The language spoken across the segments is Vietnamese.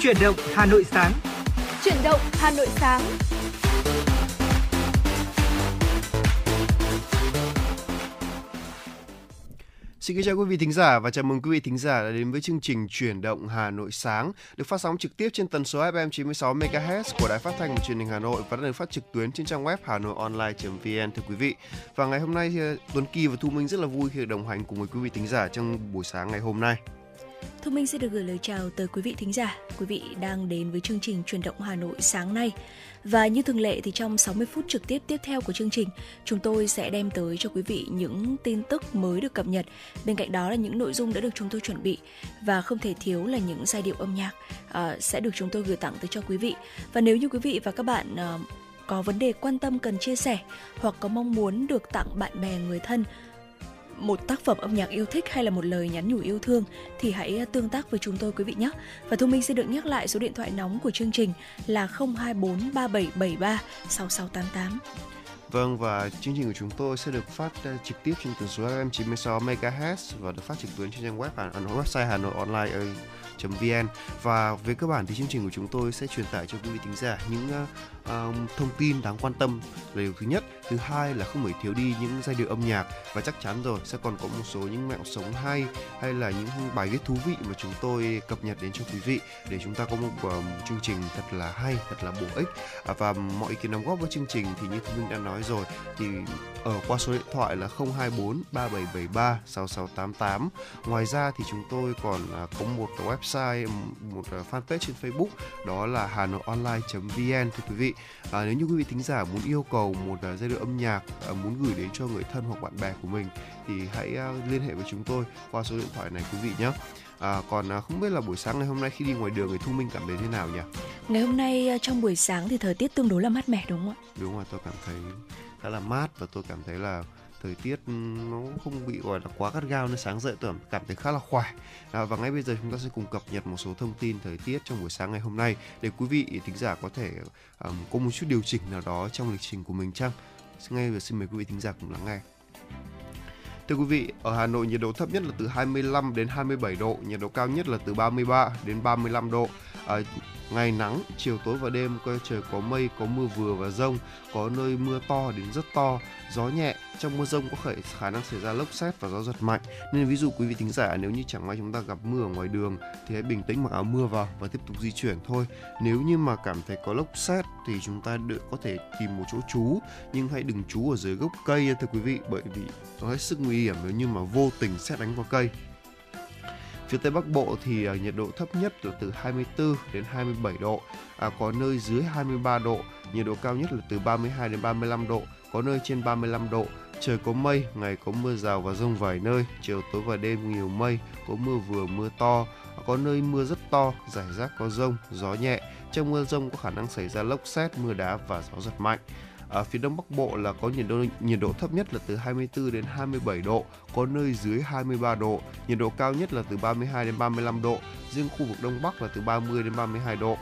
Chuyển động Hà Nội sáng. Chuyển động Hà Nội sáng. Xin kính chào quý vị thính giả và chào mừng quý vị thính giả đã đến với chương trình Chuyển động Hà Nội sáng được phát sóng trực tiếp trên tần số FM 96 MHz của Đài Phát thanh và Truyền hình Hà Nội và đã được phát trực tuyến trên trang web hanoionline.vn thưa quý vị. Và ngày hôm nay ờ, Tuấn Kỳ và Thu Minh rất là vui khi được đồng hành cùng với quý vị thính giả trong buổi sáng ngày hôm nay. Thu Minh xin được gửi lời chào tới quý vị thính giả. Quý vị đang đến với chương trình Truyền động Hà Nội sáng nay. Và như thường lệ thì trong 60 phút trực tiếp tiếp theo của chương trình, chúng tôi sẽ đem tới cho quý vị những tin tức mới được cập nhật. Bên cạnh đó là những nội dung đã được chúng tôi chuẩn bị và không thể thiếu là những giai điệu âm nhạc uh, sẽ được chúng tôi gửi tặng tới cho quý vị. Và nếu như quý vị và các bạn uh, có vấn đề quan tâm cần chia sẻ hoặc có mong muốn được tặng bạn bè người thân một tác phẩm âm nhạc yêu thích hay là một lời nhắn nhủ yêu thương thì hãy ờ, tương tác với chúng tôi quý vị nhé. Và Thu Minh sẽ được nhắc lại số điện thoại nóng của chương trình là 024 3773 6688. Vâng và chương trình của chúng tôi sẽ được phát ờ, trực tiếp trên tần số FM 96 MHz và được phát trực tuyến trên trang web Hà website Hà Nội Online vn và về cơ bản thì chương trình của chúng tôi sẽ truyền tải cho quý vị thính giả những uh, uh, thông tin đáng quan tâm. Là điều thứ nhất thứ hai là không thể thiếu đi những giai điệu âm nhạc. Và chắc chắn rồi sẽ còn có một số những mẹo sống hay hay là những bài viết thú vị mà chúng tôi cập nhật đến cho quý vị để chúng ta có một uh, chương trình thật là hay thật là bổ ích. À, và mọi ý kiến đóng góp với chương trình thì như thu minh đã nói rồi thì ở qua số điện thoại là 024 3773 6688 ngoài ra thì chúng tôi còn à, có một cái website một à, fanpage trên Facebook đó là hà nội online vn. Thưa quý vị à, nếu như quý vị thính giả muốn yêu cầu một uh, giai điệu âm nhạc uh, muốn gửi đến cho người thân hoặc bạn bè của mình thì hãy uh, liên hệ với chúng tôi qua số điện thoại này quý vị nhé À, còn à, không biết là buổi sáng ngày hôm nay khi đi ngoài đường thì Thu Minh cảm thấy thế nào nhỉ? Ngày hôm nay trong buổi sáng thì thời tiết tương đối là mát mẻ đúng không ạ? Đúng rồi, tôi cảm thấy khá là mát và tôi cảm thấy là thời tiết ừ, nó không bị gọi là quá gắt gao nên sáng dậy tôi cảm thấy khá là khỏe à, và ngay bây giờ chúng ta sẽ cùng cập nhật một số thông tin thời tiết trong buổi sáng ngày hôm nay để quý vị thính giả có thể um, có một chút điều chỉnh nào đó trong lịch trình của mình chăng? Ngay bây giờ xin mời quý vị thính giả cùng lắng nghe. Thưa quý vị, ở Hà Nội nhiệt độ thấp nhất là từ 25 đến 27 độ, nhiệt độ cao nhất là từ 33 đến 35 độ. À, ngày nắng, chiều tối và đêm có trời có mây, có mưa vừa và rông, có nơi mưa to đến rất to, gió nhẹ, trong mưa rông có khả, khả năng xảy ra lốc xét và gió giật mạnh. Nên ví dụ quý vị thính giả nếu như chẳng may chúng ta gặp mưa ở ngoài đường thì hãy bình tĩnh mặc áo mưa vào và tiếp tục di chuyển thôi. Nếu như mà cảm thấy có lốc xét thì chúng ta được có thể tìm một chỗ trú nhưng hãy đừng trú ở dưới gốc cây thưa quý vị bởi vì nó hết sức nguy hiểm nếu như mà vô tình xét đánh vào cây. Phía Tây Bắc Bộ thì à, nhiệt độ thấp nhất là từ 24 đến 27 độ, à, có nơi dưới 23 độ, nhiệt độ cao nhất là từ 32 đến 35 độ, có nơi trên 35 độ. Trời có mây, ngày có mưa rào và rông vài nơi, chiều tối và đêm nhiều mây, có mưa vừa mưa to, à, có nơi mưa rất to, rải rác có rông, gió nhẹ. Trong mưa rông có khả năng xảy ra lốc xét, mưa đá và gió giật mạnh. À, phía đông bắc bộ là có nhiệt độ nhiệt độ thấp nhất là từ 24 đến 27 độ, có nơi dưới 23 độ, nhiệt độ cao nhất là từ 32 đến 35 độ, riêng khu vực đông bắc là từ 30 đến 32 độ.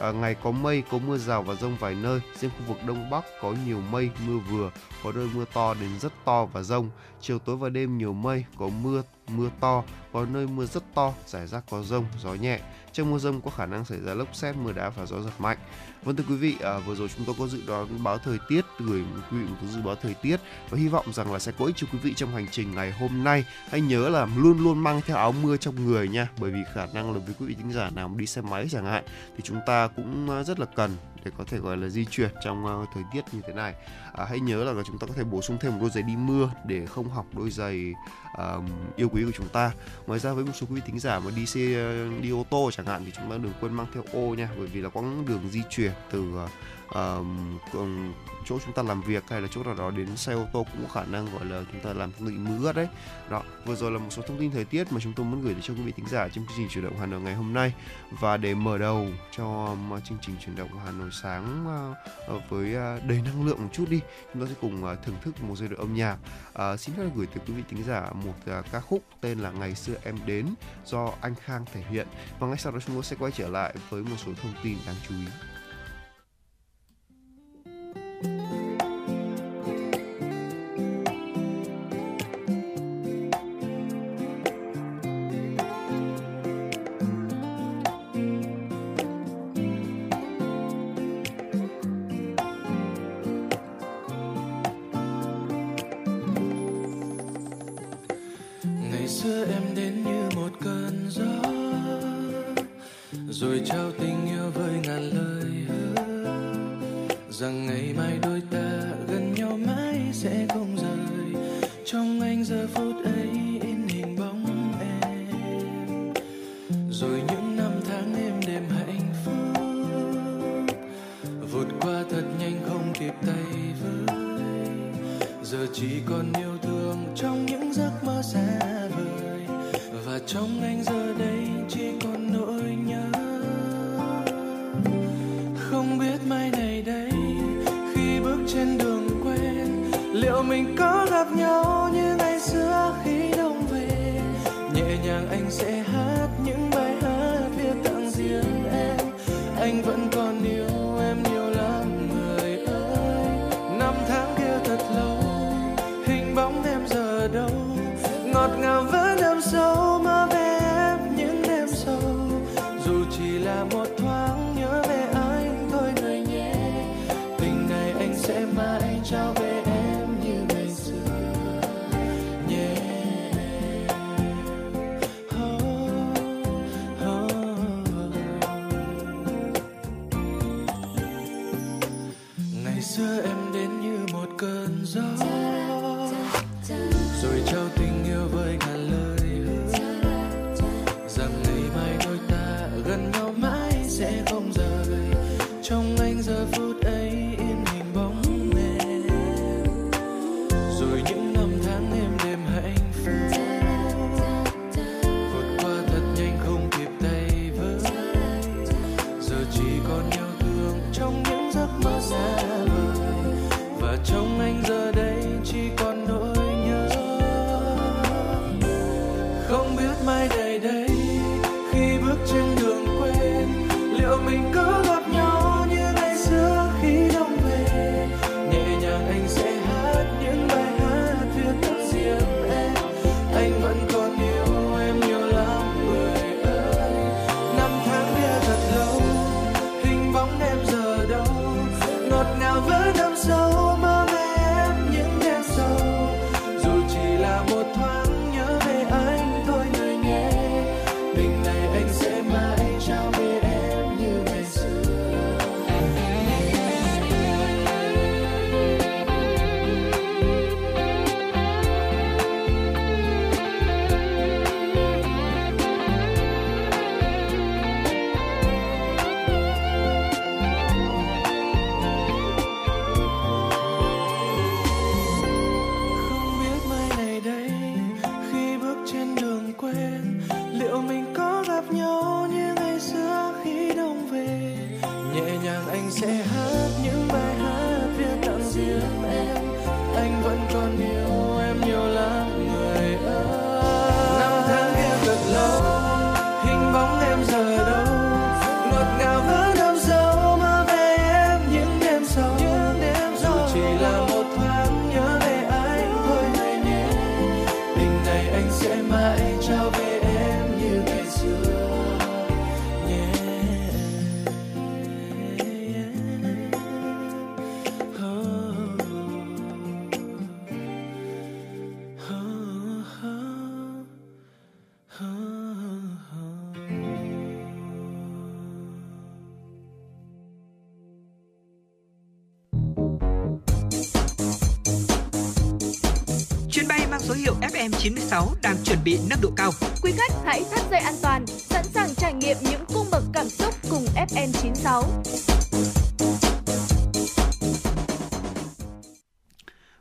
À, ngày có mây, có mưa rào và rông vài nơi. Riêng khu vực Đông Bắc có nhiều mây, mưa vừa, có nơi mưa to đến rất to và rông. Chiều tối và đêm nhiều mây, có mưa, mưa to, có nơi mưa rất to, rải rác có rông, gió nhẹ. Trong mưa rông có khả năng xảy ra lốc xét, mưa đá và gió giật mạnh. Vâng thưa quý vị, à, vừa rồi chúng tôi có dự đoán báo thời tiết gửi quý vị một dự báo thời tiết và hy vọng rằng là sẽ có ích cho quý vị trong hành trình ngày hôm nay. Hãy nhớ là luôn luôn mang theo áo mưa trong người nha, bởi vì khả năng là với quý vị thính giả nào đi xe máy chẳng hạn thì chúng ta cũng à, rất là cần để có thể gọi là di chuyển trong uh, thời tiết như thế này à, hãy nhớ là chúng ta có thể bổ sung thêm một đôi giày đi mưa để không học đôi giày uh, yêu quý của chúng ta ngoài ra với một số quý vị thính giả mà đi xe, đi ô tô chẳng hạn thì chúng ta đừng quên mang theo ô nha, bởi vì là quãng đường di chuyển từ ờ, uh, chỗ chúng ta làm việc hay là chỗ nào đó đến xe ô tô cũng có khả năng gọi là chúng ta làm bị mưa đấy. Đó vừa rồi là một số thông tin thời tiết mà chúng tôi muốn gửi đến cho quý vị thính giả trong chương trình chuyển động Hà Nội ngày hôm nay. Và để mở đầu cho um, chương trình chuyển động Hà Nội sáng uh, với uh, đầy năng lượng một chút đi chúng ta sẽ cùng uh, thưởng thức một giai đoạn âm nhạc. Uh, xin phép gửi tới quý vị thính giả một uh, ca khúc tên là ngày xưa em đến do anh Khang thể hiện. Và ngay sau đó chúng tôi sẽ quay trở lại với một số thông tin đáng chú ý. Kịp tay với giờ chỉ còn yêu thương trong những giấc mơ xa vời. Và trong anh giờ đây chỉ còn nỗi nhớ. Không biết mai này đây, khi bước trên đường quen, liệu mình có gặp nhau như ngày xưa khi đông về? Nhẹ nhàng anh sẽ hát những bài hát viết tặng riêng em. Anh vẫn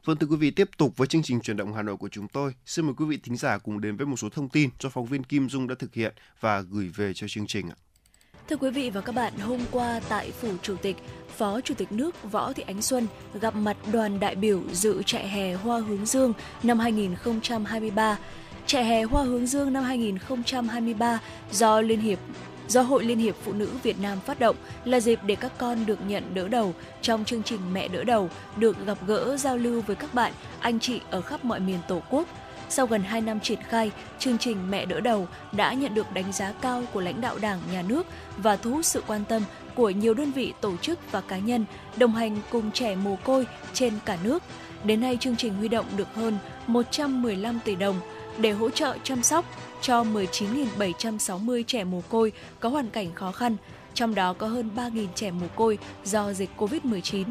Vâng thưa quý vị, tiếp tục với chương trình truyền động Hà Nội của chúng tôi. Xin mời quý vị thính giả cùng đến với một số thông tin do phóng viên Kim Dung đã thực hiện và gửi về cho chương trình ạ. Thưa quý vị và các bạn, hôm qua tại Phủ Chủ tịch, Phó Chủ tịch nước Võ Thị Ánh Xuân gặp mặt đoàn đại biểu dự trại hè Hoa Hướng Dương năm 2023. Trại hè Hoa Hướng Dương năm 2023 do Liên hiệp do Hội Liên hiệp Phụ nữ Việt Nam phát động là dịp để các con được nhận đỡ đầu trong chương trình Mẹ đỡ đầu, được gặp gỡ giao lưu với các bạn, anh chị ở khắp mọi miền Tổ quốc. Sau gần 2 năm triển khai, chương trình Mẹ đỡ đầu đã nhận được đánh giá cao của lãnh đạo Đảng, Nhà nước và thu hút sự quan tâm của nhiều đơn vị tổ chức và cá nhân đồng hành cùng trẻ mồ côi trên cả nước. Đến nay chương trình huy động được hơn 115 tỷ đồng, để hỗ trợ chăm sóc cho 19.760 trẻ mồ côi có hoàn cảnh khó khăn, trong đó có hơn 3.000 trẻ mồ côi do dịch COVID-19.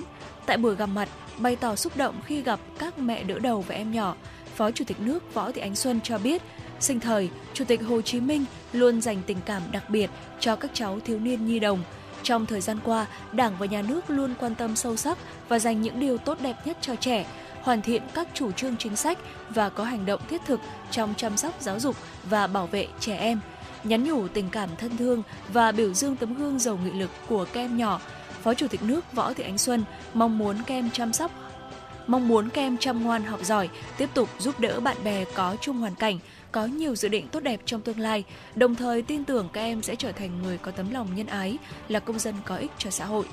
Tại buổi gặp mặt, bày tỏ xúc động khi gặp các mẹ đỡ đầu và em nhỏ, Phó Chủ tịch nước Võ Thị Ánh Xuân cho biết, sinh thời, Chủ tịch Hồ Chí Minh luôn dành tình cảm đặc biệt cho các cháu thiếu niên nhi đồng. Trong thời gian qua, Đảng và Nhà nước luôn quan tâm sâu sắc và dành những điều tốt đẹp nhất cho trẻ, hoàn thiện các chủ trương chính sách và có hành động thiết thực trong chăm sóc giáo dục và bảo vệ trẻ em. Nhắn nhủ tình cảm thân thương và biểu dương tấm gương giàu nghị lực của các em nhỏ, Phó Chủ tịch nước Võ Thị Ánh Xuân mong muốn các em chăm sóc mong muốn các em chăm ngoan học giỏi, tiếp tục giúp đỡ bạn bè có chung hoàn cảnh, có nhiều dự định tốt đẹp trong tương lai, đồng thời tin tưởng các em sẽ trở thành người có tấm lòng nhân ái, là công dân có ích cho xã hội.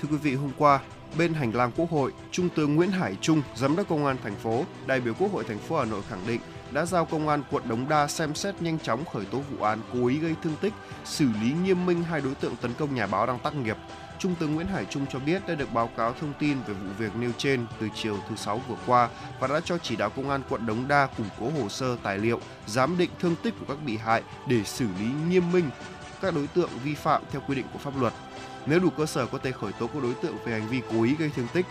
Thưa quý vị, hôm qua, bên hành lang Quốc hội, Trung tướng Nguyễn Hải Trung, Giám đốc Công an thành phố, đại biểu Quốc hội thành phố Hà Nội khẳng định đã giao Công an quận Đống Đa xem xét nhanh chóng khởi tố vụ án cố ý gây thương tích, xử lý nghiêm minh hai đối tượng tấn công nhà báo đang tác nghiệp. Trung tướng Nguyễn Hải Trung cho biết đã được báo cáo thông tin về vụ việc nêu trên từ chiều thứ Sáu vừa qua và đã cho chỉ đạo Công an quận Đống Đa củng cố hồ sơ tài liệu, giám định thương tích của các bị hại để xử lý nghiêm minh các đối tượng vi phạm theo quy định của pháp luật. Nếu đủ cơ sở có thể khởi tố các đối tượng về hành vi cố ý gây thương tích.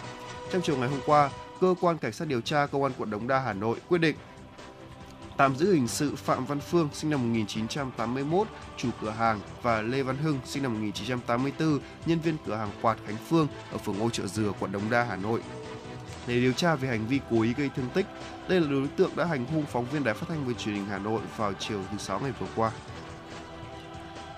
Trong chiều ngày hôm qua, cơ quan cảnh sát điều tra công an quận Đống Đa Hà Nội quyết định tạm giữ hình sự Phạm Văn Phương sinh năm 1981, chủ cửa hàng và Lê Văn Hưng sinh năm 1984, nhân viên cửa hàng quạt Khánh Phương ở phường Ô Trợ Dừa, quận Đống Đa, Hà Nội. Để điều tra về hành vi cố ý gây thương tích, đây là đối tượng đã hành hung phóng viên đài phát thanh và truyền hình Hà Nội vào chiều thứ sáu ngày vừa qua.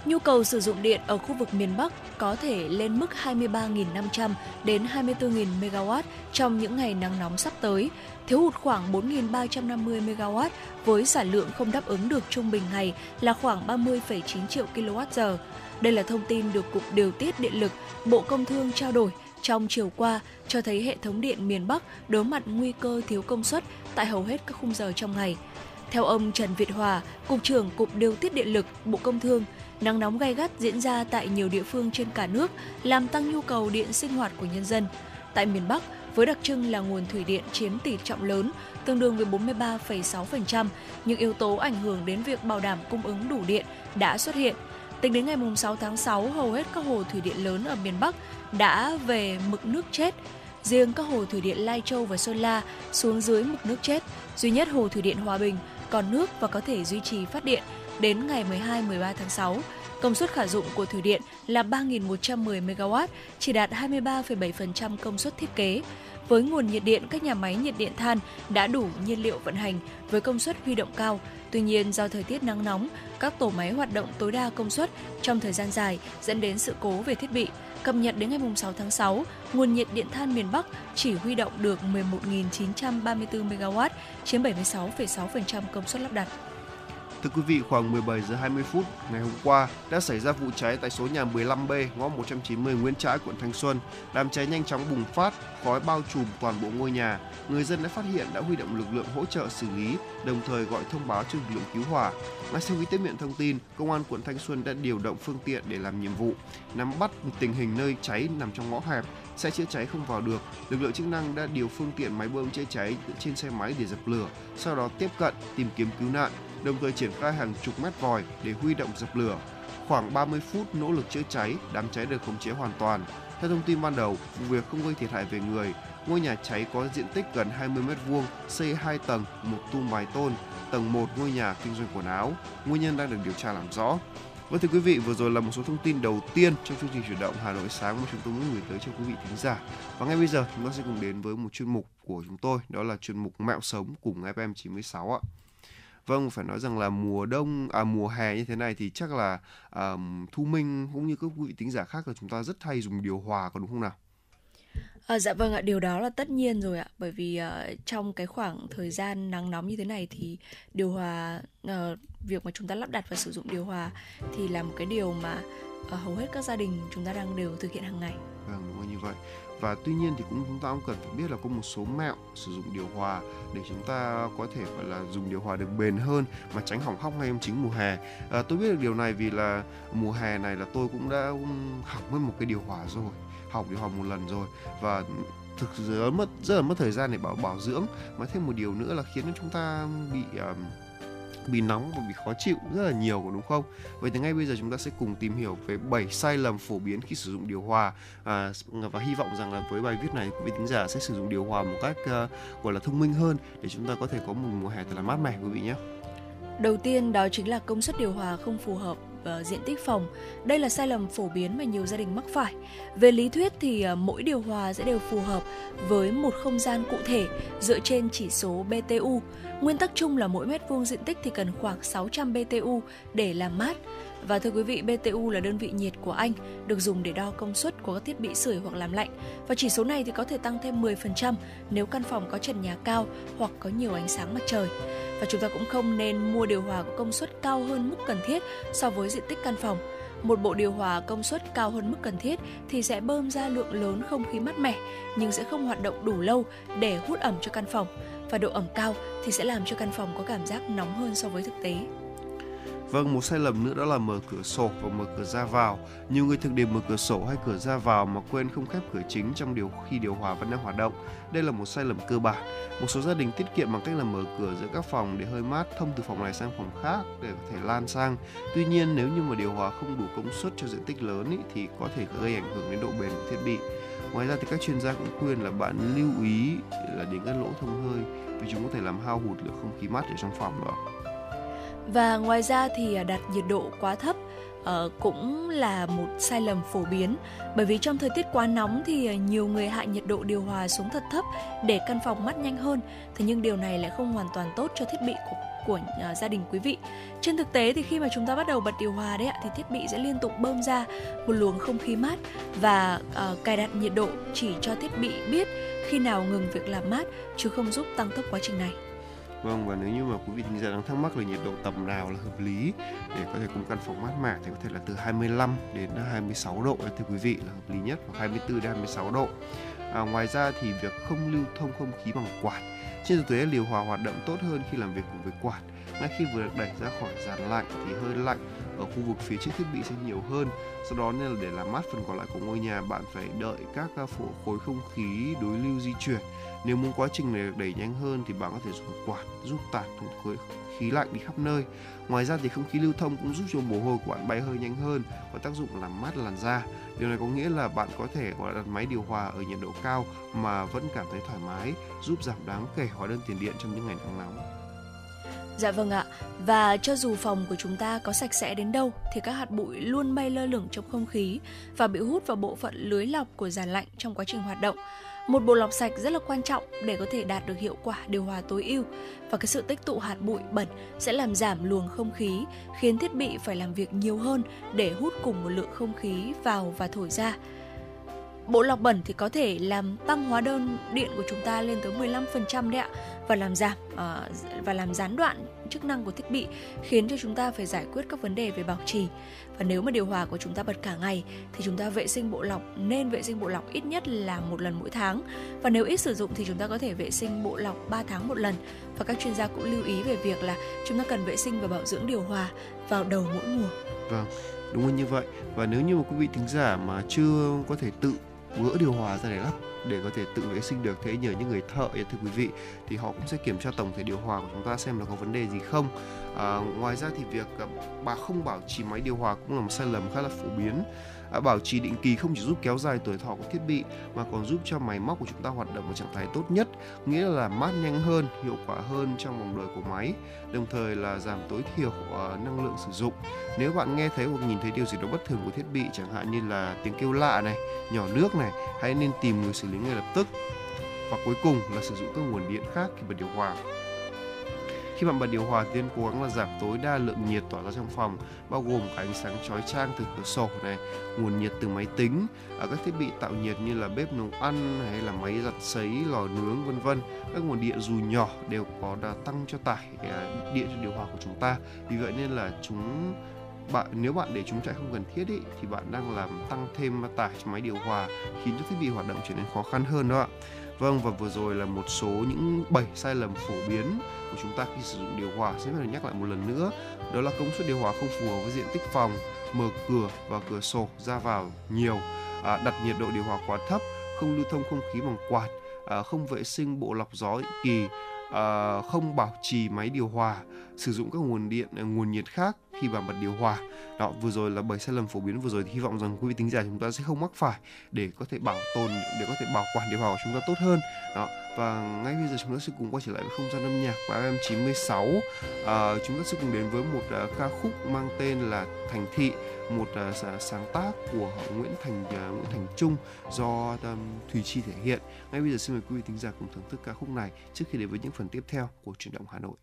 Nhu cầu sử dụng điện ở khu vực miền Bắc có thể lên mức 23.500 đến 24.000 MW trong những ngày nắng nóng sắp tới, thiếu hụt khoảng 4.350 MW với sản lượng không đáp ứng được trung bình ngày là khoảng 30,9 triệu kWh. Đây là thông tin được Cục Điều tiết Điện lực, Bộ Công Thương trao đổi trong chiều qua cho thấy hệ thống điện miền Bắc đối mặt nguy cơ thiếu công suất tại hầu hết các khung giờ trong ngày. Theo ông Trần Việt Hòa, Cục trưởng Cục Điều tiết Điện lực, Bộ Công Thương, nắng nóng gay gắt diễn ra tại nhiều địa phương trên cả nước làm tăng nhu cầu điện sinh hoạt của nhân dân. Tại miền Bắc, với đặc trưng là nguồn thủy điện chiếm tỷ trọng lớn, tương đương với 43,6%, những yếu tố ảnh hưởng đến việc bảo đảm cung ứng đủ điện đã xuất hiện. Tính đến ngày 6 tháng 6, hầu hết các hồ thủy điện lớn ở miền Bắc đã về mực nước chết. Riêng các hồ thủy điện Lai Châu và Sơn La xuống dưới mực nước chết. Duy nhất hồ thủy điện Hòa Bình còn nước và có thể duy trì phát điện đến ngày 12-13 tháng 6. Công suất khả dụng của thủy điện là 3.110 MW, chỉ đạt 23,7% công suất thiết kế. Với nguồn nhiệt điện, các nhà máy nhiệt điện than đã đủ nhiên liệu vận hành với công suất huy động cao. Tuy nhiên, do thời tiết nắng nóng, các tổ máy hoạt động tối đa công suất trong thời gian dài dẫn đến sự cố về thiết bị. Cập nhật đến ngày 6 tháng 6, nguồn nhiệt điện than miền Bắc chỉ huy động được 11.934 MW, chiếm 76,6% công suất lắp đặt. Thưa quý vị, khoảng 17 giờ 20 phút ngày hôm qua đã xảy ra vụ cháy tại số nhà 15B, ngõ 190 Nguyễn Trãi, quận Thanh Xuân. Đám cháy nhanh chóng bùng phát, khói bao trùm toàn bộ ngôi nhà. Người dân đã phát hiện đã huy động lực lượng hỗ trợ xử lý, đồng thời gọi thông báo cho lực lượng cứu hỏa. Ngay sau khi tiếp nhận thông tin, công an quận Thanh Xuân đã điều động phương tiện để làm nhiệm vụ, nắm bắt tình hình nơi cháy nằm trong ngõ hẹp, xe chữa cháy không vào được. Lực lượng chức năng đã điều phương tiện máy bơm chữa cháy trên xe máy để dập lửa, sau đó tiếp cận tìm kiếm cứu nạn đồng thời triển khai hàng chục mét vòi để huy động dập lửa. Khoảng 30 phút nỗ lực chữa cháy, đám cháy được khống chế hoàn toàn. Theo thông tin ban đầu, vụ việc không gây thiệt hại về người. Ngôi nhà cháy có diện tích gần 20 m2, xây 2 tầng, một tu mái tôn. Tầng 1 ngôi nhà kinh doanh quần áo. Nguyên nhân đang được điều tra làm rõ. Vâng thưa quý vị, vừa rồi là một số thông tin đầu tiên trong chương trình chuyển động Hà Nội sáng mà chúng tôi muốn gửi tới cho quý vị thính giả. Và ngay bây giờ chúng ta sẽ cùng đến với một chuyên mục của chúng tôi, đó là chuyên mục Mẹo sống cùng FM 96 ạ. Vâng, phải nói rằng là mùa đông à mùa hè như thế này thì chắc là um, Thu Minh cũng như các quý vị tính giả khác là chúng ta rất hay dùng điều hòa có đúng không nào? À, dạ vâng ạ, điều đó là tất nhiên rồi ạ, bởi vì uh, trong cái khoảng thời gian nắng nóng như thế này thì điều hòa uh, việc mà chúng ta lắp đặt và sử dụng điều hòa thì là một cái điều mà uh, hầu hết các gia đình chúng ta đang đều thực hiện hàng ngày. Vâng, đúng như vậy và tuy nhiên thì cũng chúng ta cũng cần phải biết là có một số mẹo sử dụng điều hòa để chúng ta có thể gọi là dùng điều hòa được bền hơn mà tránh hỏng hóc ngay trong chính mùa hè. À, tôi biết được điều này vì là mùa hè này là tôi cũng đã hỏng mất một cái điều hòa rồi học điều hòa một lần rồi và thực sự mất rất là mất thời gian để bảo bảo dưỡng. Mà thêm một điều nữa là khiến cho chúng ta bị um, bị nóng và bị khó chịu rất là nhiều đúng không? Vậy thì ngay bây giờ chúng ta sẽ cùng tìm hiểu về 7 sai lầm phổ biến khi sử dụng điều hòa à, và hy vọng rằng là với bài viết này quý vị thính giả sẽ sử dụng điều hòa một cách uh, gọi là thông minh hơn để chúng ta có thể có một mùa hè thật là mát mẻ quý vị nhé. Đầu tiên đó chính là công suất điều hòa không phù hợp uh, diện tích phòng. Đây là sai lầm phổ biến mà nhiều gia đình mắc phải. Về lý thuyết thì uh, mỗi điều hòa sẽ đều phù hợp với một không gian cụ thể dựa trên chỉ số BTU. Nguyên tắc chung là mỗi mét vuông diện tích thì cần khoảng 600 BTU để làm mát. Và thưa quý vị, BTU là đơn vị nhiệt của Anh, được dùng để đo công suất của các thiết bị sưởi hoặc làm lạnh. Và chỉ số này thì có thể tăng thêm 10% nếu căn phòng có trần nhà cao hoặc có nhiều ánh sáng mặt trời và chúng ta cũng không nên mua điều hòa có công suất cao hơn mức cần thiết so với diện tích căn phòng. Một bộ điều hòa công suất cao hơn mức cần thiết thì sẽ bơm ra lượng lớn không khí mát mẻ nhưng sẽ không hoạt động đủ lâu để hút ẩm cho căn phòng và độ ẩm cao thì sẽ làm cho căn phòng có cảm giác nóng hơn so với thực tế. Vâng, một sai lầm nữa đó là mở cửa sổ và mở cửa ra vào. Nhiều người thường điểm mở cửa sổ hay cửa ra vào mà quên không khép cửa chính trong điều khi điều hòa vẫn đang hoạt động. Đây là một sai lầm cơ bản. Một số gia đình tiết kiệm bằng cách là mở cửa giữa các phòng để hơi mát thông từ phòng này sang phòng khác để có thể lan sang. Tuy nhiên nếu như mà điều hòa không đủ công suất cho diện tích lớn ý, thì có thể gây ảnh hưởng đến độ bền của thiết bị. Ngoài ra thì các chuyên gia cũng khuyên là bạn lưu ý là đến các lỗ thông hơi vì chúng có thể làm hao hụt lượng không khí mát ở trong phòng đó. Và ngoài ra thì à, đặt nhiệt độ quá thấp uh, cũng là một sai lầm phổ biến bởi vì trong thời tiết quá nóng thì à, nhiều người hạ nhiệt độ điều hòa xuống thật thấp để căn phòng mát nhanh hơn thế nhưng điều này lại không hoàn toàn tốt cho thiết bị của của uh, gia đình quý vị. Trên thực tế thì khi mà chúng ta bắt đầu bật điều hòa đấy ạ thì thiết bị sẽ liên tục bơm ra một luồng không khí mát và uh, cài đặt nhiệt độ chỉ cho thiết bị biết khi nào ngừng việc làm mát chứ không giúp tăng tốc quá trình này. Vâng và nếu như mà quý vị thính giả đang thắc mắc là nhiệt độ tầm nào là hợp lý để có thể cùng căn phòng mát mẻ thì có thể là từ 25 đến 26 độ. Vâng, thưa quý vị là hợp lý nhất hoặc 24 đến 26 độ. À, ngoài ra thì việc không lưu thông không khí bằng quạt. Trên thực tế điều hòa hoạt động tốt hơn khi làm việc cùng với quạt. Ngay khi vừa được đẩy ra khỏi dàn lạnh thì hơi lạnh ở khu vực phía trước thiết bị sẽ nhiều hơn. Do đó nên là để làm mát phần còn lại của ngôi nhà bạn phải đợi các à, phổ khối không khí đối lưu di chuyển nếu muốn quá trình này được đẩy nhanh hơn thì bạn có thể dùng quạt giúp tản khối khí lạnh đi khắp nơi. Ngoài ra thì không khí lưu thông cũng giúp cho mồ hôi của bạn bay hơi nhanh hơn, có tác dụng làm mát làn da. Điều này có nghĩa là bạn có thể gọi là đặt máy điều hòa ở nhiệt độ cao mà vẫn cảm thấy thoải mái, giúp giảm đáng kể hóa đơn tiền điện trong những ngày nắng nóng. Dạ vâng ạ. Và cho dù phòng của chúng ta có sạch sẽ đến đâu thì các hạt bụi luôn bay lơ lửng trong không khí và bị hút vào bộ phận lưới lọc của giàn lạnh trong quá trình hoạt động. Một bộ lọc sạch rất là quan trọng để có thể đạt được hiệu quả điều hòa tối ưu và cái sự tích tụ hạt bụi bẩn sẽ làm giảm luồng không khí, khiến thiết bị phải làm việc nhiều hơn để hút cùng một lượng không khí vào và thổi ra. Bộ lọc bẩn thì có thể làm tăng hóa đơn điện của chúng ta lên tới 15% đấy ạ và làm giảm uh, và làm gián đoạn chức năng của thiết bị khiến cho chúng ta phải giải quyết các vấn đề về bảo trì. Và nếu mà điều hòa của chúng ta bật cả ngày thì chúng ta vệ sinh bộ lọc nên vệ sinh bộ lọc ít nhất là một lần mỗi tháng. Và nếu ít sử dụng thì chúng ta có thể vệ sinh bộ lọc 3 tháng một lần. Và các chuyên gia cũng lưu ý về việc là chúng ta cần vệ sinh và bảo dưỡng điều hòa vào đầu mỗi mùa. Vâng, đúng là như vậy. Và nếu như mà quý vị thính giả mà chưa có thể tự gỡ điều hòa ra để lắp để có thể tự vệ sinh được. Thế nhờ những người thợ thưa quý vị thì họ cũng sẽ kiểm tra tổng thể điều hòa của chúng ta xem là có vấn đề gì không. À, ngoài ra thì việc à, bà không bảo trì máy điều hòa cũng là một sai lầm khá là phổ biến à, bảo trì định kỳ không chỉ giúp kéo dài tuổi thọ của thiết bị mà còn giúp cho máy móc của chúng ta hoạt động ở trạng thái tốt nhất nghĩa là mát nhanh hơn hiệu quả hơn trong vòng đời của máy đồng thời là giảm tối thiểu uh, năng lượng sử dụng. Nếu bạn nghe thấy hoặc nhìn thấy điều gì đó bất thường của thiết bị chẳng hạn như là tiếng kêu lạ này nhỏ nước này hãy nên tìm người xử lý ngay lập tức. Và cuối cùng là sử dụng các nguồn điện khác khi bật điều hòa khi bạn bật điều hòa thì nên cố gắng là giảm tối đa lượng nhiệt tỏa ra trong phòng, bao gồm cả ánh sáng chói chang từ cửa sổ này, nguồn nhiệt từ máy tính, ở các thiết bị tạo nhiệt như là bếp nấu ăn hay là máy giặt sấy, lò nướng vân vân. Các nguồn điện dù nhỏ đều có đã tăng cho tải à, điện cho điều hòa của chúng ta. Vì vậy nên là chúng bạn nếu bạn để chúng chạy không cần thiết ý, thì bạn đang làm tăng thêm tải cho máy điều hòa khiến cho thiết bị hoạt động trở nên khó khăn hơn đó ạ. Vâng và vừa rồi là một số những 7 sai lầm phổ biến của chúng ta khi sử dụng điều hòa. Sẽ phải nhắc lại một lần nữa đó là công suất điều hòa không phù hợp với diện tích phòng mở cửa và cửa sổ ra vào nhiều. À, đặt nhiệt độ điều hòa quá thấp không lưu thông không khí bằng quạt à, không vệ sinh bộ lọc gió định kỳ à, không bảo trì máy điều hòa sử dụng các nguồn điện à, nguồn nhiệt khác khi vào bật điều hòa. Đó vừa rồi là bảy sai lầm phổ biến vừa rồi thì hy vọng rằng quý vị tính giả chúng ta sẽ không mắc phải để có thể bảo tồn để có thể bảo quản điều hòa của chúng ta tốt hơn. Đó và ngay bây giờ chúng ta sẽ cùng quay trở lại với không gian âm nhạc của FM 96 à, chúng ta sẽ cùng đến với một uh, ca khúc mang tên là Thành Thị một uh, sáng tác của Nguyễn Thành uh, Nguyễn Thành Trung do um, Thùy Chi thể hiện. Ngay bây giờ xin mời quý vị thính giả cùng thưởng thức ca khúc này trước khi đến với những phần tiếp theo của chuyển động Hà Nội.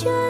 眷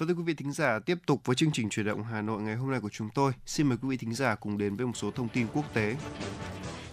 Và thưa quý vị thính giả, tiếp tục với chương trình chuyển động Hà Nội ngày hôm nay của chúng tôi. Xin mời quý vị thính giả cùng đến với một số thông tin quốc tế.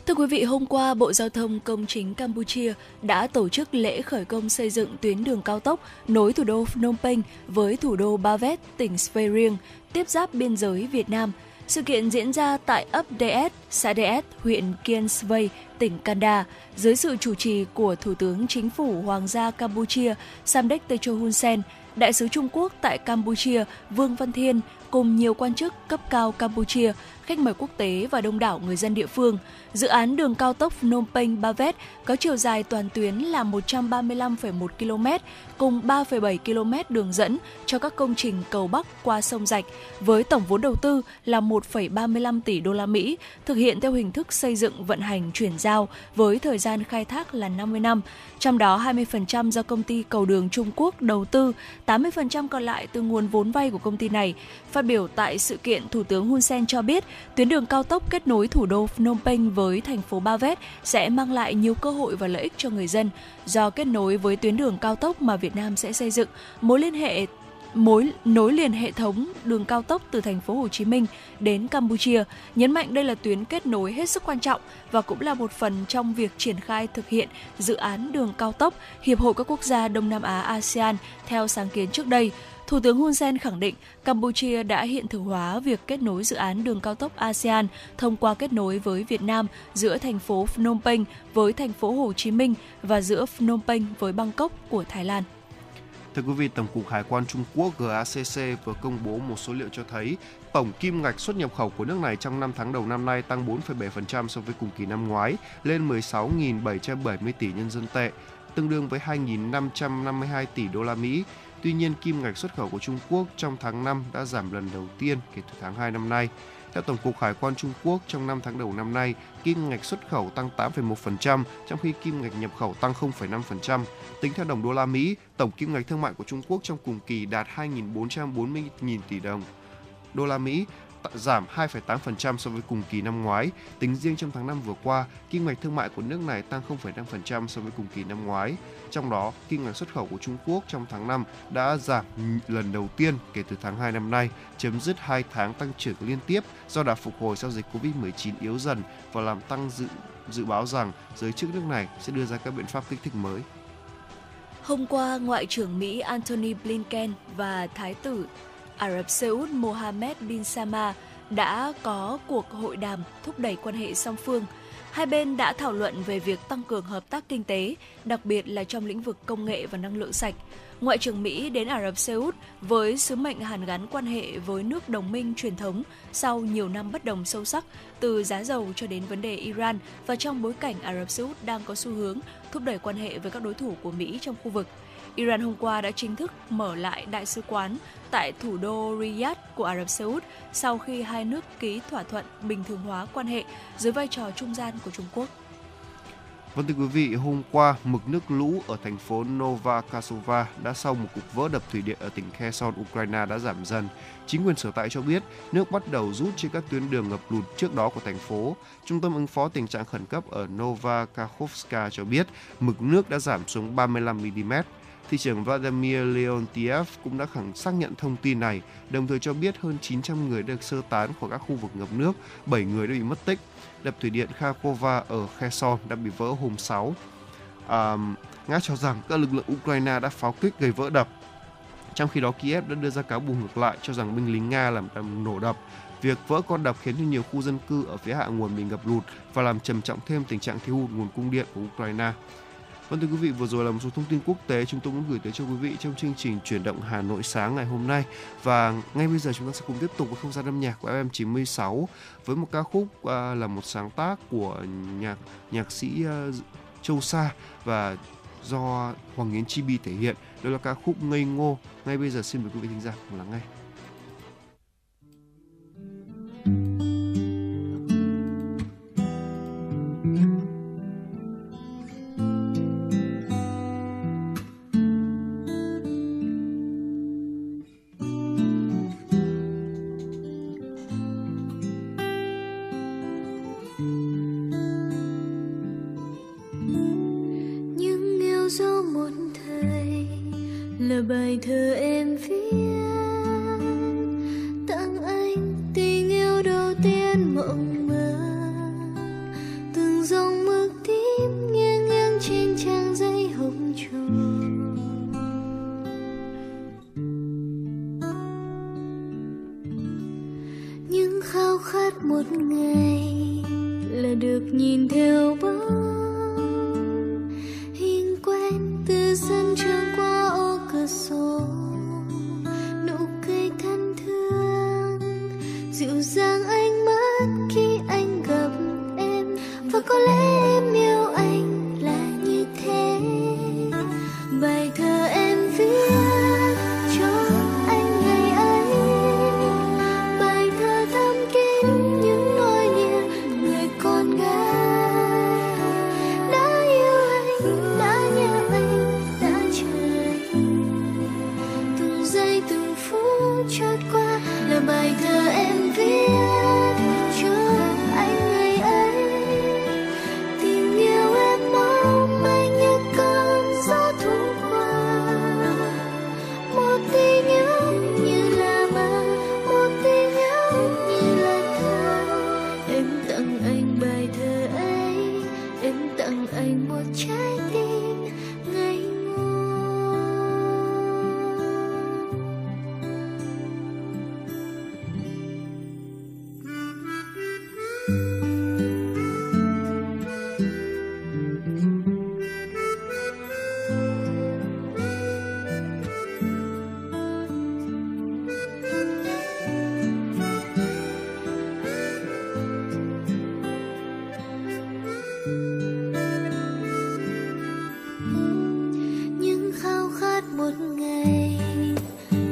Thưa quý vị, hôm qua Bộ Giao thông Công chính Campuchia đã tổ chức lễ khởi công xây dựng tuyến đường cao tốc nối thủ đô Phnom Penh với thủ đô Ba Vét, tỉnh Svay Rieng, tiếp giáp biên giới Việt Nam. Sự kiện diễn ra tại ấp DS, xã DS, huyện Kien Svay, tỉnh Kanda, dưới sự chủ trì của Thủ tướng Chính phủ Hoàng gia Campuchia Samdech Techo Hun Sen, Đại sứ Trung Quốc tại Campuchia Vương Văn Thiên cùng nhiều quan chức cấp cao Campuchia, khách mời quốc tế và đông đảo người dân địa phương. Dự án đường cao tốc Phnom Penh Ba Vét có chiều dài toàn tuyến là 135,1 km cùng 3,7 km đường dẫn cho các công trình cầu Bắc qua sông Rạch với tổng vốn đầu tư là 1,35 tỷ đô la Mỹ, thực hiện theo hình thức xây dựng vận hành chuyển giao với thời gian khai thác là 50 năm, trong đó 20% do công ty cầu đường Trung Quốc đầu tư, 80% còn lại từ nguồn vốn vay của công ty này. Phát biểu tại sự kiện, Thủ tướng Hun Sen cho biết tuyến đường cao tốc kết nối thủ đô Phnom Penh với thành phố Ba Vét sẽ mang lại nhiều cơ hội và lợi ích cho người dân. Do kết nối với tuyến đường cao tốc mà Việt Nam sẽ xây dựng, mối liên hệ mối nối liền hệ thống đường cao tốc từ thành phố Hồ Chí Minh đến Campuchia, nhấn mạnh đây là tuyến kết nối hết sức quan trọng và cũng là một phần trong việc triển khai thực hiện dự án đường cao tốc Hiệp hội các quốc gia Đông Nam Á ASEAN theo sáng kiến trước đây. Thủ tướng Hun Sen khẳng định Campuchia đã hiện thực hóa việc kết nối dự án đường cao tốc ASEAN thông qua kết nối với Việt Nam giữa thành phố Phnom Penh với thành phố Hồ Chí Minh và giữa Phnom Penh với Bangkok của Thái Lan. Thưa quý vị, Tổng cục Hải quan Trung Quốc GACC vừa công bố một số liệu cho thấy tổng kim ngạch xuất nhập khẩu của nước này trong 5 tháng đầu năm nay tăng 4,7% so với cùng kỳ năm ngoái, lên 16.770 tỷ nhân dân tệ, tương đương với 2.552 tỷ đô la Mỹ. Tuy nhiên, kim ngạch xuất khẩu của Trung Quốc trong tháng 5 đã giảm lần đầu tiên kể từ tháng 2 năm nay. Theo Tổng cục Hải quan Trung Quốc, trong 5 tháng đầu năm nay, kim ngạch xuất khẩu tăng 8,1%, trong khi kim ngạch nhập khẩu tăng 0,5%. Tính theo đồng đô la Mỹ, tổng kim ngạch thương mại của Trung Quốc trong cùng kỳ đạt 2.440.000 tỷ đồng đô la Mỹ, giảm 2,8% so với cùng kỳ năm ngoái. Tính riêng trong tháng 5 vừa qua, kim ngạch thương mại của nước này tăng 0,5% so với cùng kỳ năm ngoái. Trong đó, kim ngạch xuất khẩu của Trung Quốc trong tháng 5 đã giảm lần đầu tiên kể từ tháng 2 năm nay, chấm dứt 2 tháng tăng trưởng liên tiếp do đã phục hồi sau dịch Covid-19 yếu dần và làm tăng dự dự báo rằng giới chức nước này sẽ đưa ra các biện pháp kích thích mới. Hôm qua, Ngoại trưởng Mỹ Antony Blinken và Thái tử Ả Rập Xê Út Mohammed bin Sama đã có cuộc hội đàm thúc đẩy quan hệ song phương. Hai bên đã thảo luận về việc tăng cường hợp tác kinh tế, đặc biệt là trong lĩnh vực công nghệ và năng lượng sạch. Ngoại trưởng Mỹ đến Ả Rập Xê Út với sứ mệnh hàn gắn quan hệ với nước đồng minh truyền thống sau nhiều năm bất đồng sâu sắc từ giá dầu cho đến vấn đề Iran và trong bối cảnh Ả Rập Xê Út đang có xu hướng thúc đẩy quan hệ với các đối thủ của Mỹ trong khu vực. Iran hôm qua đã chính thức mở lại đại sứ quán tại thủ đô Riyadh của Ả Rập Xê Út sau khi hai nước ký thỏa thuận bình thường hóa quan hệ dưới vai trò trung gian của Trung Quốc. Vâng thưa quý vị, hôm qua mực nước lũ ở thành phố Nova Kasova đã sau một cuộc vỡ đập thủy điện ở tỉnh Kherson, Ukraine đã giảm dần. Chính quyền sở tại cho biết nước bắt đầu rút trên các tuyến đường ngập lụt trước đó của thành phố. Trung tâm ứng phó tình trạng khẩn cấp ở Nova Kakhovska cho biết mực nước đã giảm xuống 35 mm. Thị trưởng Vladimir Leontiev cũng đã khẳng xác nhận thông tin này, đồng thời cho biết hơn 900 người được sơ tán khỏi các khu vực ngập nước, 7 người đã bị mất tích. Đập thủy điện Kharkova ở Kherson đã bị vỡ hôm 6. À, Nga cho rằng các lực lượng Ukraine đã pháo kích gây vỡ đập. Trong khi đó, Kiev đã đưa ra cáo buộc ngược lại cho rằng binh lính Nga làm nổ đập. Việc vỡ con đập khiến cho nhiều khu dân cư ở phía hạ nguồn bị ngập lụt và làm trầm trọng thêm tình trạng thiếu hụt nguồn cung điện của Ukraine. Vâng thưa quý vị, vừa rồi là một số thông tin quốc tế chúng tôi muốn gửi tới cho quý vị trong chương trình chuyển động Hà Nội sáng ngày hôm nay. Và ngay bây giờ chúng ta sẽ cùng tiếp tục với không gian âm nhạc của FM96 với một ca khúc uh, là một sáng tác của nhạc nhạc sĩ uh, Châu Sa và do Hoàng Yến Chibi thể hiện. Đó là ca khúc Ngây Ngô. Ngay bây giờ xin mời quý vị thính giả cùng lắng nghe. ngày là được nhìn thấy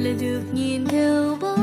là được nhìn theo bóng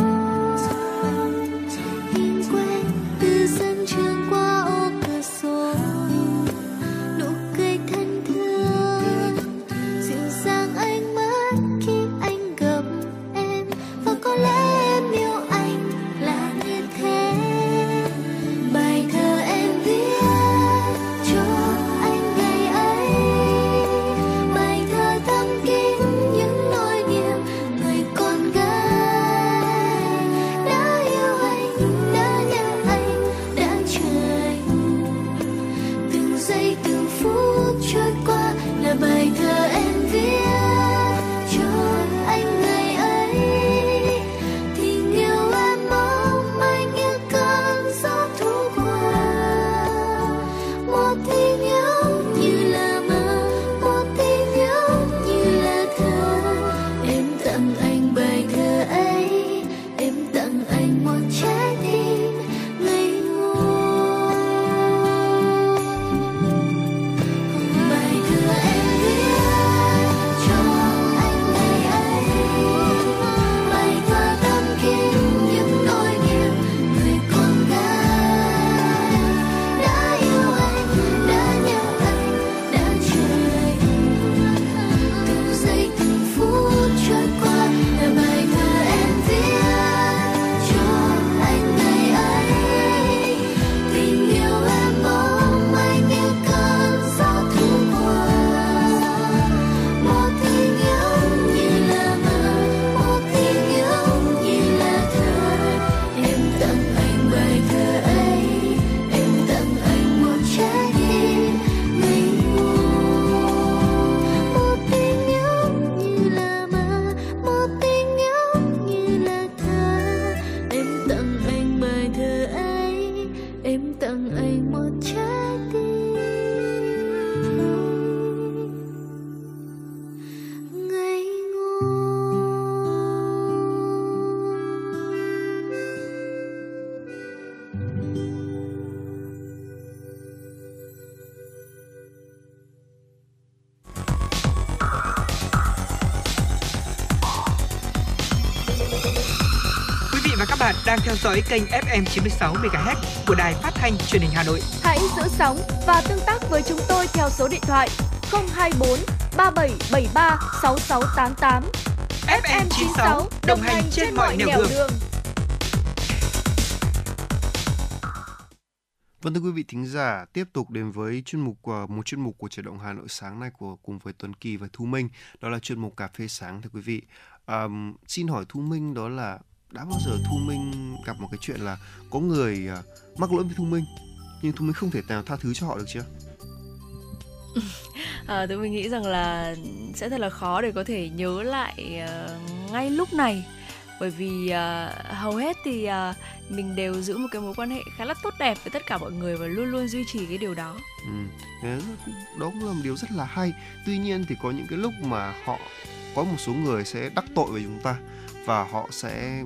theo dõi kênh FM 96 MHz của đài phát thanh truyền hình Hà Nội. Hãy giữ sóng và tương tác với chúng tôi theo số điện thoại 024 3773 6688. FM 96 đồng hành trên, trên mọi nẻo đường. đường. Vâng thưa quý vị thính giả, tiếp tục đến với chuyên mục à, một chuyên mục của chuyển động Hà Nội sáng nay của cùng với Tuấn Kỳ và Thu Minh, đó là chuyên mục cà phê sáng thưa quý vị. Um, xin hỏi Thu Minh đó là đã bao giờ Thu Minh gặp một cái chuyện là có người uh, mắc lỗi với Thu Minh nhưng Thu Minh không thể nào tha thứ cho họ được chưa? à, tôi mình nghĩ rằng là sẽ thật là khó để có thể nhớ lại uh, ngay lúc này bởi vì uh, hầu hết thì uh, mình đều giữ một cái mối quan hệ khá là tốt đẹp với tất cả mọi người và luôn luôn duy trì cái điều đó. Ừ, đó cũng là một điều rất là hay. Tuy nhiên thì có những cái lúc mà họ có một số người sẽ đắc tội với chúng ta và họ sẽ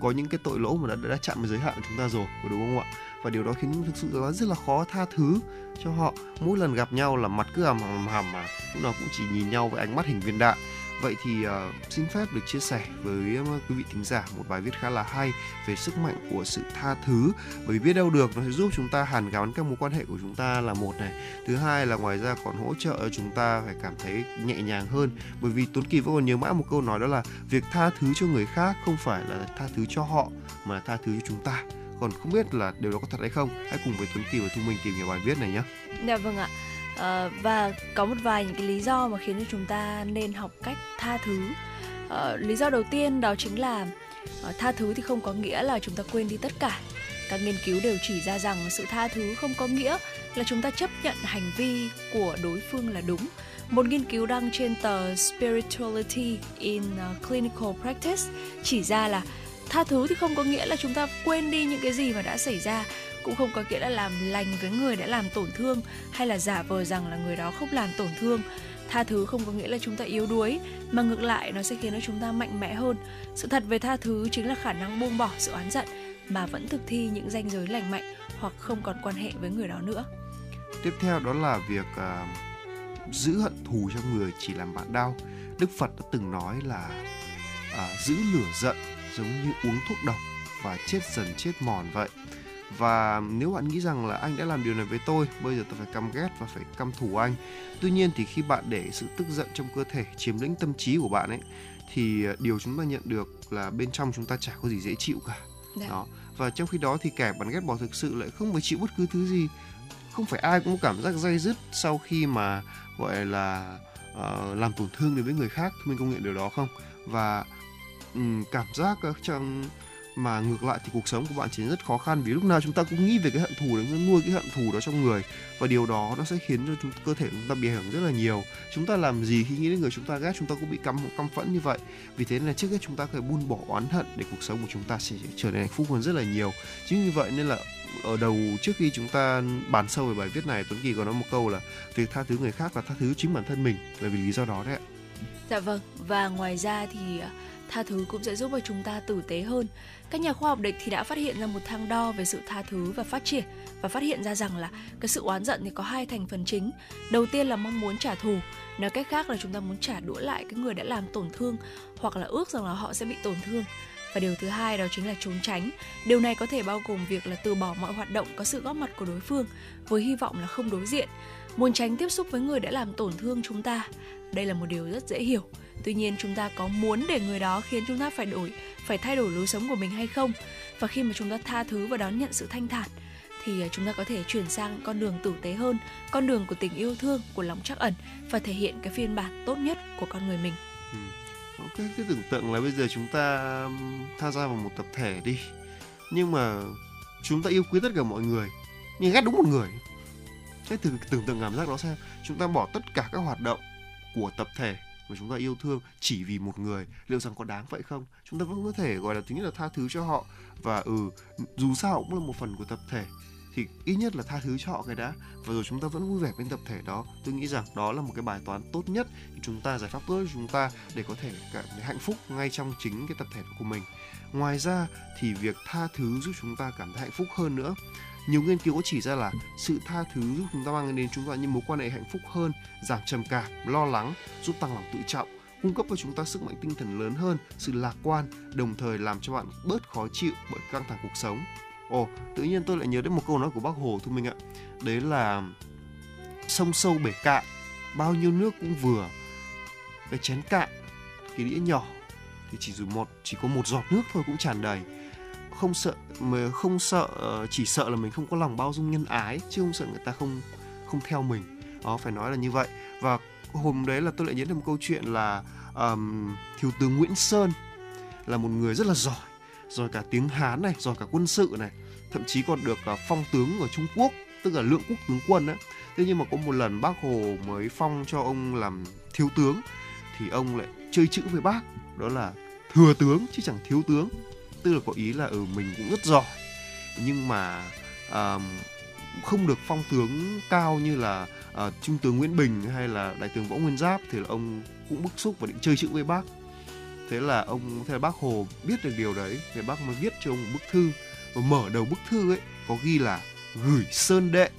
có những cái tội lỗi mà đã, đã chạm vào giới hạn của chúng ta rồi, đúng không ạ? Và điều đó khiến thực sự là rất là khó tha thứ cho họ. Mỗi lần gặp nhau là mặt cứ hầm hầm hầm mà lúc nào cũng chỉ nhìn nhau với ánh mắt hình viên đạn Vậy thì uh, xin phép được chia sẻ với uh, quý vị thính giả một bài viết khá là hay về sức mạnh của sự tha thứ. Bởi vì biết đâu được nó sẽ giúp chúng ta hàn gắn các mối quan hệ của chúng ta là một này. Thứ hai là ngoài ra còn hỗ trợ chúng ta phải cảm thấy nhẹ nhàng hơn. Bởi vì Tuấn Kỳ vẫn còn nhớ mãi một câu nói đó là việc tha thứ cho người khác không phải là tha thứ cho họ mà là tha thứ cho chúng ta. Còn không biết là điều đó có thật hay không? Hãy cùng với Tuấn Kỳ và Thu Minh tìm hiểu bài viết này nhé. Dạ vâng ạ. Uh, và có một vài những cái lý do mà khiến cho chúng ta nên học cách tha thứ. Uh, lý do đầu tiên đó chính là uh, tha thứ thì không có nghĩa là chúng ta quên đi tất cả. Các nghiên cứu đều chỉ ra rằng sự tha thứ không có nghĩa là chúng ta chấp nhận hành vi của đối phương là đúng. Một nghiên cứu đăng trên tờ Spirituality in Clinical Practice chỉ ra là tha thứ thì không có nghĩa là chúng ta quên đi những cái gì mà đã xảy ra cũng không có nghĩa là làm lành với người đã làm tổn thương hay là giả vờ rằng là người đó không làm tổn thương. Tha thứ không có nghĩa là chúng ta yếu đuối mà ngược lại nó sẽ khiến cho chúng ta mạnh mẽ hơn. Sự thật về tha thứ chính là khả năng buông bỏ sự oán giận mà vẫn thực thi những ranh giới lành mạnh hoặc không còn quan hệ với người đó nữa. Tiếp theo đó là việc uh, giữ hận thù trong người chỉ làm bạn đau. Đức phật đã từng nói là uh, giữ lửa giận giống như uống thuốc độc và chết dần chết mòn vậy và nếu bạn nghĩ rằng là anh đã làm điều này với tôi bây giờ tôi phải căm ghét và phải căm thù anh tuy nhiên thì khi bạn để sự tức giận trong cơ thể chiếm lĩnh tâm trí của bạn ấy thì ờ, điều chúng ta nhận được là bên trong chúng ta chả có gì dễ chịu cả Đấy. Dạ. đó và trong khi đó thì kẻ bạn ghét bỏ thực sự lại không phải chịu bất cứ thứ gì không phải ai cũng có cảm giác dây dứt sau khi mà gọi là uh, làm tổn thương đến với người khác mình công nhận điều đó không và um, cảm giác trong mà ngược lại thì cuộc sống của bạn chỉ rất khó khăn vì lúc nào chúng ta cũng nghĩ về cái hận thù đấy nuôi cái hận thù đó trong người. Và điều đó nó sẽ khiến cho chúng, cơ thể chúng ta bị ảnh hưởng rất là nhiều. Chúng ta làm gì khi nghĩ đến người chúng ta ghét chúng ta cũng bị căm căm phẫn như vậy. Vì thế nên là trước hết chúng ta phải buông bỏ oán hận để cuộc sống của chúng ta sẽ trở nên hạnh phúc hơn rất là nhiều. Chính vì vậy nên là ở đầu trước khi chúng ta bàn sâu về bài viết này Tuấn Kỳ có nói một câu là việc tha thứ người khác và tha thứ chính bản thân mình. Bởi vì lý do đó đấy ạ. Dạ vâng và ngoài ra thì à, tha thứ cũng sẽ giúp cho chúng ta tử tế hơn các nhà khoa học địch thì đã phát hiện ra một thang đo về sự tha thứ và phát triển và phát hiện ra rằng là cái sự oán giận thì có hai thành phần chính. Đầu tiên là mong muốn trả thù, nói cách khác là chúng ta muốn trả đũa lại cái người đã làm tổn thương hoặc là ước rằng là họ sẽ bị tổn thương. Và điều thứ hai đó chính là trốn tránh. Điều này có thể bao gồm việc là từ bỏ mọi hoạt động có sự góp mặt của đối phương với hy vọng là không đối diện, muốn tránh tiếp xúc với người đã làm tổn thương chúng ta. Đây là một điều rất dễ hiểu tuy nhiên chúng ta có muốn để người đó khiến chúng ta phải đổi phải thay đổi lối sống của mình hay không? Và khi mà chúng ta tha thứ và đón nhận sự thanh thản thì à, chúng ta có thể chuyển sang con đường tử tế hơn con đường của tình yêu thương của lòng trắc ẩn và thể hiện cái phiên bản tốt nhất của con người mình. Ừ. Ờ, cứ, cái tưởng tượng là bây giờ chúng ta tham gia vào một tập thể đi nhưng mà chúng ta yêu quý tất cả mọi người nhưng ghét đúng một người. Cái từ tưởng tượng cảm giác đó xem chúng ta bỏ tất cả các hoạt động của tập thể mà chúng ta yêu thương chỉ vì một người, liệu rằng có đáng vậy không? Chúng ta vẫn có thể, gọi là, thứ nhất là tha thứ cho họ. Và ừ dù sao cũng là một phần của tập thể, thì ít nhất là tha thứ cho họ cái đã. Và rồi chúng ta vẫn vui vẻ bên tập thể đó. Tôi nghĩ rằng đó là một cái bài toán tốt nhất chúng ta, giải pháp tốt cho chúng ta để có thể cảm thấy hạnh phúc ngay trong chính cái tập thể của mình. Ngoài ra thì việc tha thứ giúp chúng ta cảm thấy hạnh phúc hơn nữa nhiều nghiên cứu có chỉ ra là sự tha thứ giúp chúng ta mang đến chúng ta những mối quan hệ hạnh phúc hơn, giảm trầm cảm, lo lắng, giúp tăng lòng tự trọng, cung cấp cho chúng ta sức mạnh tinh thần lớn hơn, sự lạc quan, đồng thời làm cho bạn bớt khó chịu bởi căng thẳng cuộc sống. Ồ, tự nhiên tôi lại nhớ đến một câu nói của bác Hồ thu minh ạ. Đấy là sông sâu bể cạn, bao nhiêu nước cũng vừa. Cái chén cạn, cái đĩa nhỏ thì chỉ dù một chỉ có một giọt nước thôi cũng tràn đầy không sợ mà không sợ ờ, chỉ sợ là mình không có lòng bao dung nhân ái chứ không sợ người ta không không theo mình. Đó phải nói là như vậy. Và hôm đấy là tôi lại nhớ đến một câu chuyện là um, thiếu tướng Nguyễn Sơn là một người rất là giỏi rồi cả tiếng Hán này rồi cả quân sự này thậm chí còn được uh, phong tướng ở Trung Quốc tức là lượng quốc tướng quân á. Thế nhưng mà có một lần bác hồ mới phong cho ông làm thiếu tướng thì ông lại chơi chữ với bác đó là thừa tướng chứ chẳng thiếu tướng tức là có ý là ở ừ, mình cũng rất giỏi nhưng mà uh, không được phong tướng cao như là uh, trung tướng Nguyễn Bình hay là đại tướng Võ Nguyên Giáp thì là ông cũng bức xúc và định chơi chữ với bác. Thế là ông thế là bác Hồ biết được điều đấy thì bác mới viết cho ông một bức thư và mở đầu bức thư ấy có ghi là gửi Sơn đệ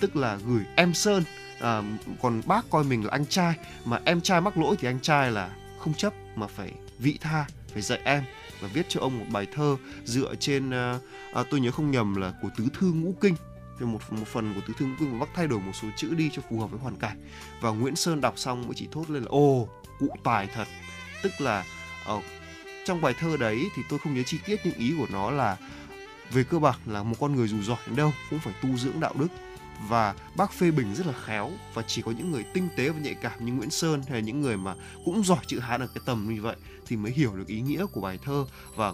tức là gửi em Sơn. À, còn bác coi mình là anh trai mà em trai mắc lỗi thì anh trai là không chấp mà phải vị tha phải dạy em và viết cho ông một bài thơ dựa trên à, à, tôi nhớ không nhầm là của tứ thư ngũ kinh. Thì một một phần của tứ thư ngũ kinh và bác thay đổi một số chữ đi cho phù hợp với hoàn cảnh. Và Nguyễn Sơn đọc xong mới chỉ thốt lên là ồ cụ tài thật. Tức là uh, trong bài thơ đấy thì tôi không nhớ chi tiết nhưng ý của nó là về cơ bản là một con người dù giỏi đến đâu cũng phải tu dưỡng đạo đức. Và bác phê bình rất là khéo và chỉ có những người tinh tế và nhạy cảm như Nguyễn Sơn hay là những người mà cũng giỏi chữ Hán ở cái tầm như vậy thì mới hiểu được ý nghĩa của bài thơ và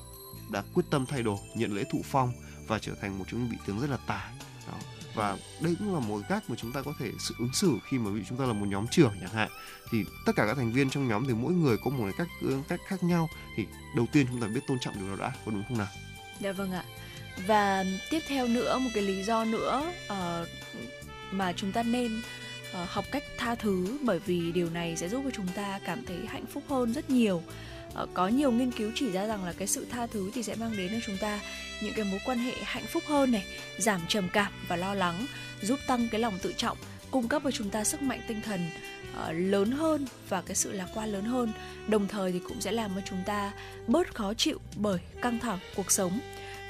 đã quyết tâm thay đổi nhận lễ thụ phong và trở thành một trong những vị tướng rất là tài. Đó. Và đây cũng là một cách mà chúng ta có thể sự ứng xử khi mà ví chúng ta là một nhóm trưởng chẳng hạn. Thì tất cả các thành viên trong nhóm thì mỗi người có một cách cách khác nhau. Thì đầu tiên chúng ta biết tôn trọng điều đó đã có đúng không nào? Dạ vâng ạ. Và tiếp theo nữa một cái lý do nữa uh, mà chúng ta nên uh, học cách tha thứ bởi vì điều này sẽ giúp cho chúng ta cảm thấy hạnh phúc hơn rất nhiều. Ờ, có nhiều nghiên cứu chỉ ra rằng là cái sự tha thứ thì sẽ mang đến cho chúng ta những cái mối quan hệ hạnh phúc hơn này giảm trầm cảm và lo lắng giúp tăng cái lòng tự trọng cung cấp cho chúng ta sức mạnh tinh thần uh, lớn hơn và cái sự lạc quan lớn hơn. Đồng thời thì cũng sẽ làm cho chúng ta bớt khó chịu bởi căng thẳng cuộc sống.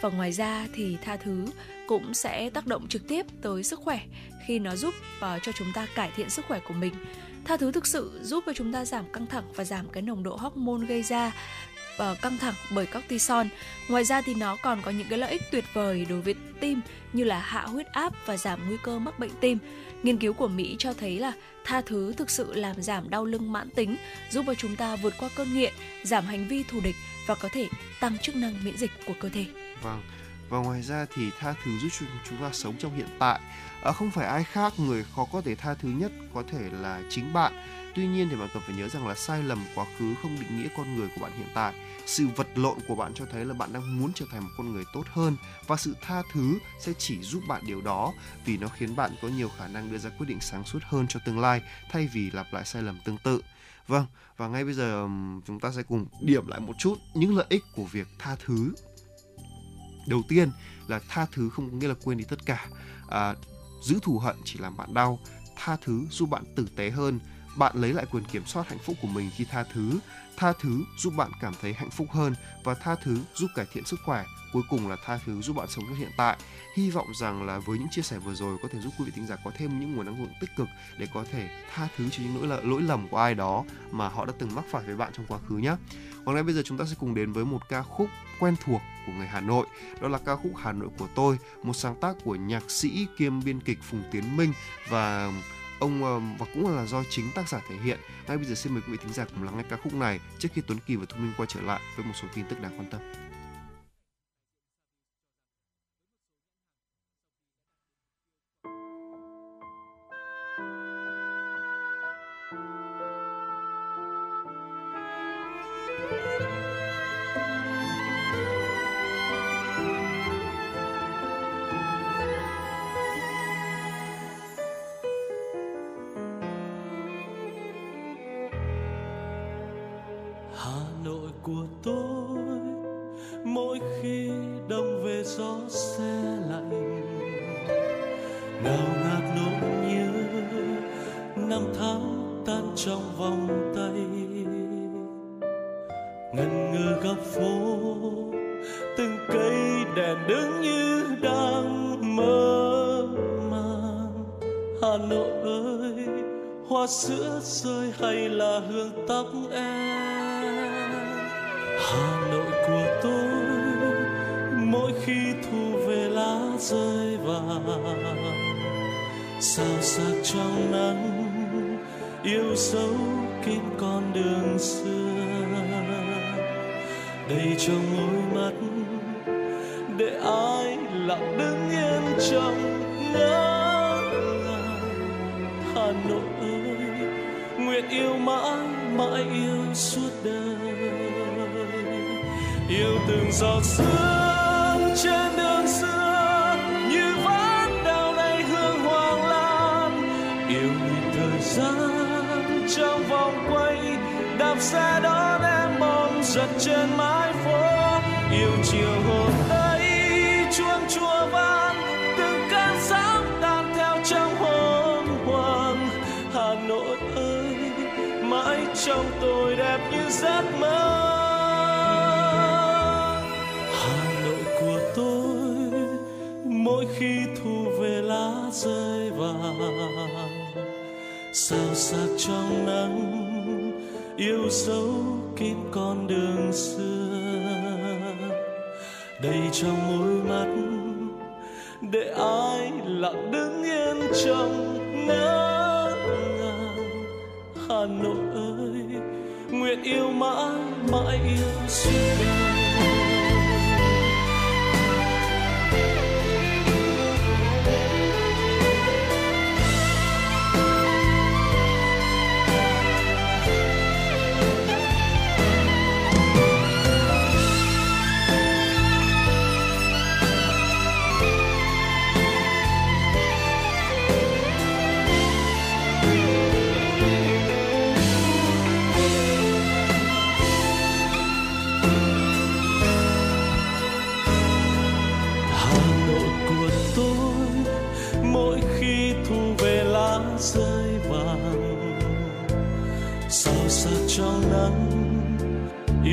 Và ngoài ra thì tha thứ cũng sẽ tác động trực tiếp tới sức khỏe khi nó giúp uh, cho chúng ta cải thiện sức khỏe của mình tha thứ thực sự giúp cho chúng ta giảm căng thẳng và giảm cái nồng độ hormone gây ra uh, căng thẳng bởi cortisol. Ngoài ra thì nó còn có những cái lợi ích tuyệt vời đối với tim như là hạ huyết áp và giảm nguy cơ mắc bệnh tim. Nghiên cứu của Mỹ cho thấy là tha thứ thực sự làm giảm đau lưng mãn tính, giúp cho chúng ta vượt qua cơn nghiện, giảm hành vi thù địch và có thể tăng chức năng miễn dịch của cơ thể. Vâng. Và ngoài ra thì tha thứ giúp chúng ta sống trong hiện tại. À, không phải ai khác người khó có thể tha thứ nhất có thể là chính bạn. Tuy nhiên thì bạn cần phải nhớ rằng là sai lầm quá khứ không định nghĩa con người của bạn hiện tại. Sự vật lộn của bạn cho thấy là bạn đang muốn trở thành một con người tốt hơn và sự tha thứ sẽ chỉ giúp bạn điều đó vì nó khiến bạn có nhiều khả năng đưa ra quyết định sáng suốt hơn cho tương lai thay vì lặp lại sai lầm tương tự. Vâng, và ngay bây giờ chúng ta sẽ cùng điểm lại một chút những lợi ích của việc tha thứ đầu tiên là tha thứ không có nghĩa là quên đi tất cả à, giữ thù hận chỉ làm bạn đau, tha thứ giúp bạn tử tế hơn. Bạn lấy lại quyền kiểm soát hạnh phúc của mình khi tha thứ. Tha thứ giúp bạn cảm thấy hạnh phúc hơn và tha thứ giúp cải thiện sức khỏe cuối cùng là tha thứ giúp bạn sống trong hiện tại hy vọng rằng là với những chia sẻ vừa rồi có thể giúp quý vị thính giả có thêm những nguồn năng lượng tích cực để có thể tha thứ cho những lỗi lỗi lầm của ai đó mà họ đã từng mắc phải với bạn trong quá khứ nhé còn ngay bây giờ chúng ta sẽ cùng đến với một ca khúc quen thuộc của người Hà Nội. Đó là ca khúc Hà Nội của tôi, một sáng tác của nhạc sĩ kiêm biên kịch Phùng Tiến Minh và ông ờ, và cũng là do chính tác giả thể hiện. Ngay bây giờ xin mời quý vị thính giả cùng lắng nghe ca khúc này trước khi Tuấn Kỳ và Thu Minh quay trở lại với một số tin tức đáng quan tâm. Yêu mãi mãi yêu suốt đời. Yêu từng giọt sương trên đường xưa, như ván đào này hương hoàng lan. Yêu nhìn thời gian trong vòng quay, đạp xe đón em mong giật trên mái khi thu về lá rơi vàng sao sắc trong nắng, yêu dấu kín con đường xưa. Đầy trong môi mắt, để ai lặng đứng yên trong ngỡ ngàng. Hà nội ơi, nguyện yêu mãi mãi yêu suốt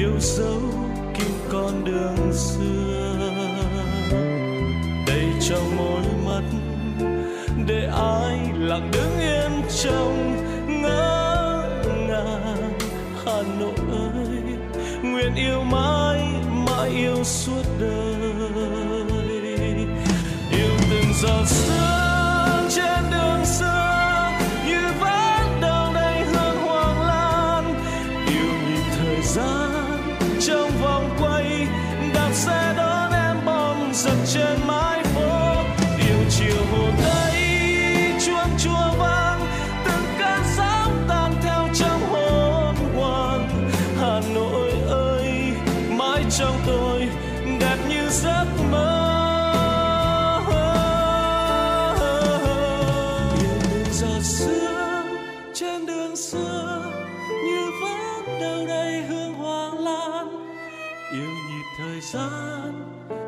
yêu dấu kín con đường xưa. Đầy trong môi mắt, để ai lặng đứng yên trong ngỡ ngàng. Hà Nội ơi, nguyện yêu mãi mãi yêu suốt đời. Yêu từng giọt sương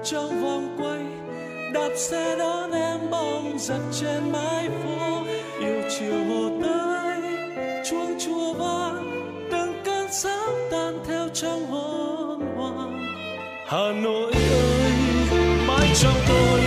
trong vòng quay, đạp xe đón em bóng giật trên mái phố. Yêu chiều hồ tây chuông chùa vang, từng cơn sóng tan theo trong hồn hoàng. Hà nội ơi, mãi trong tôi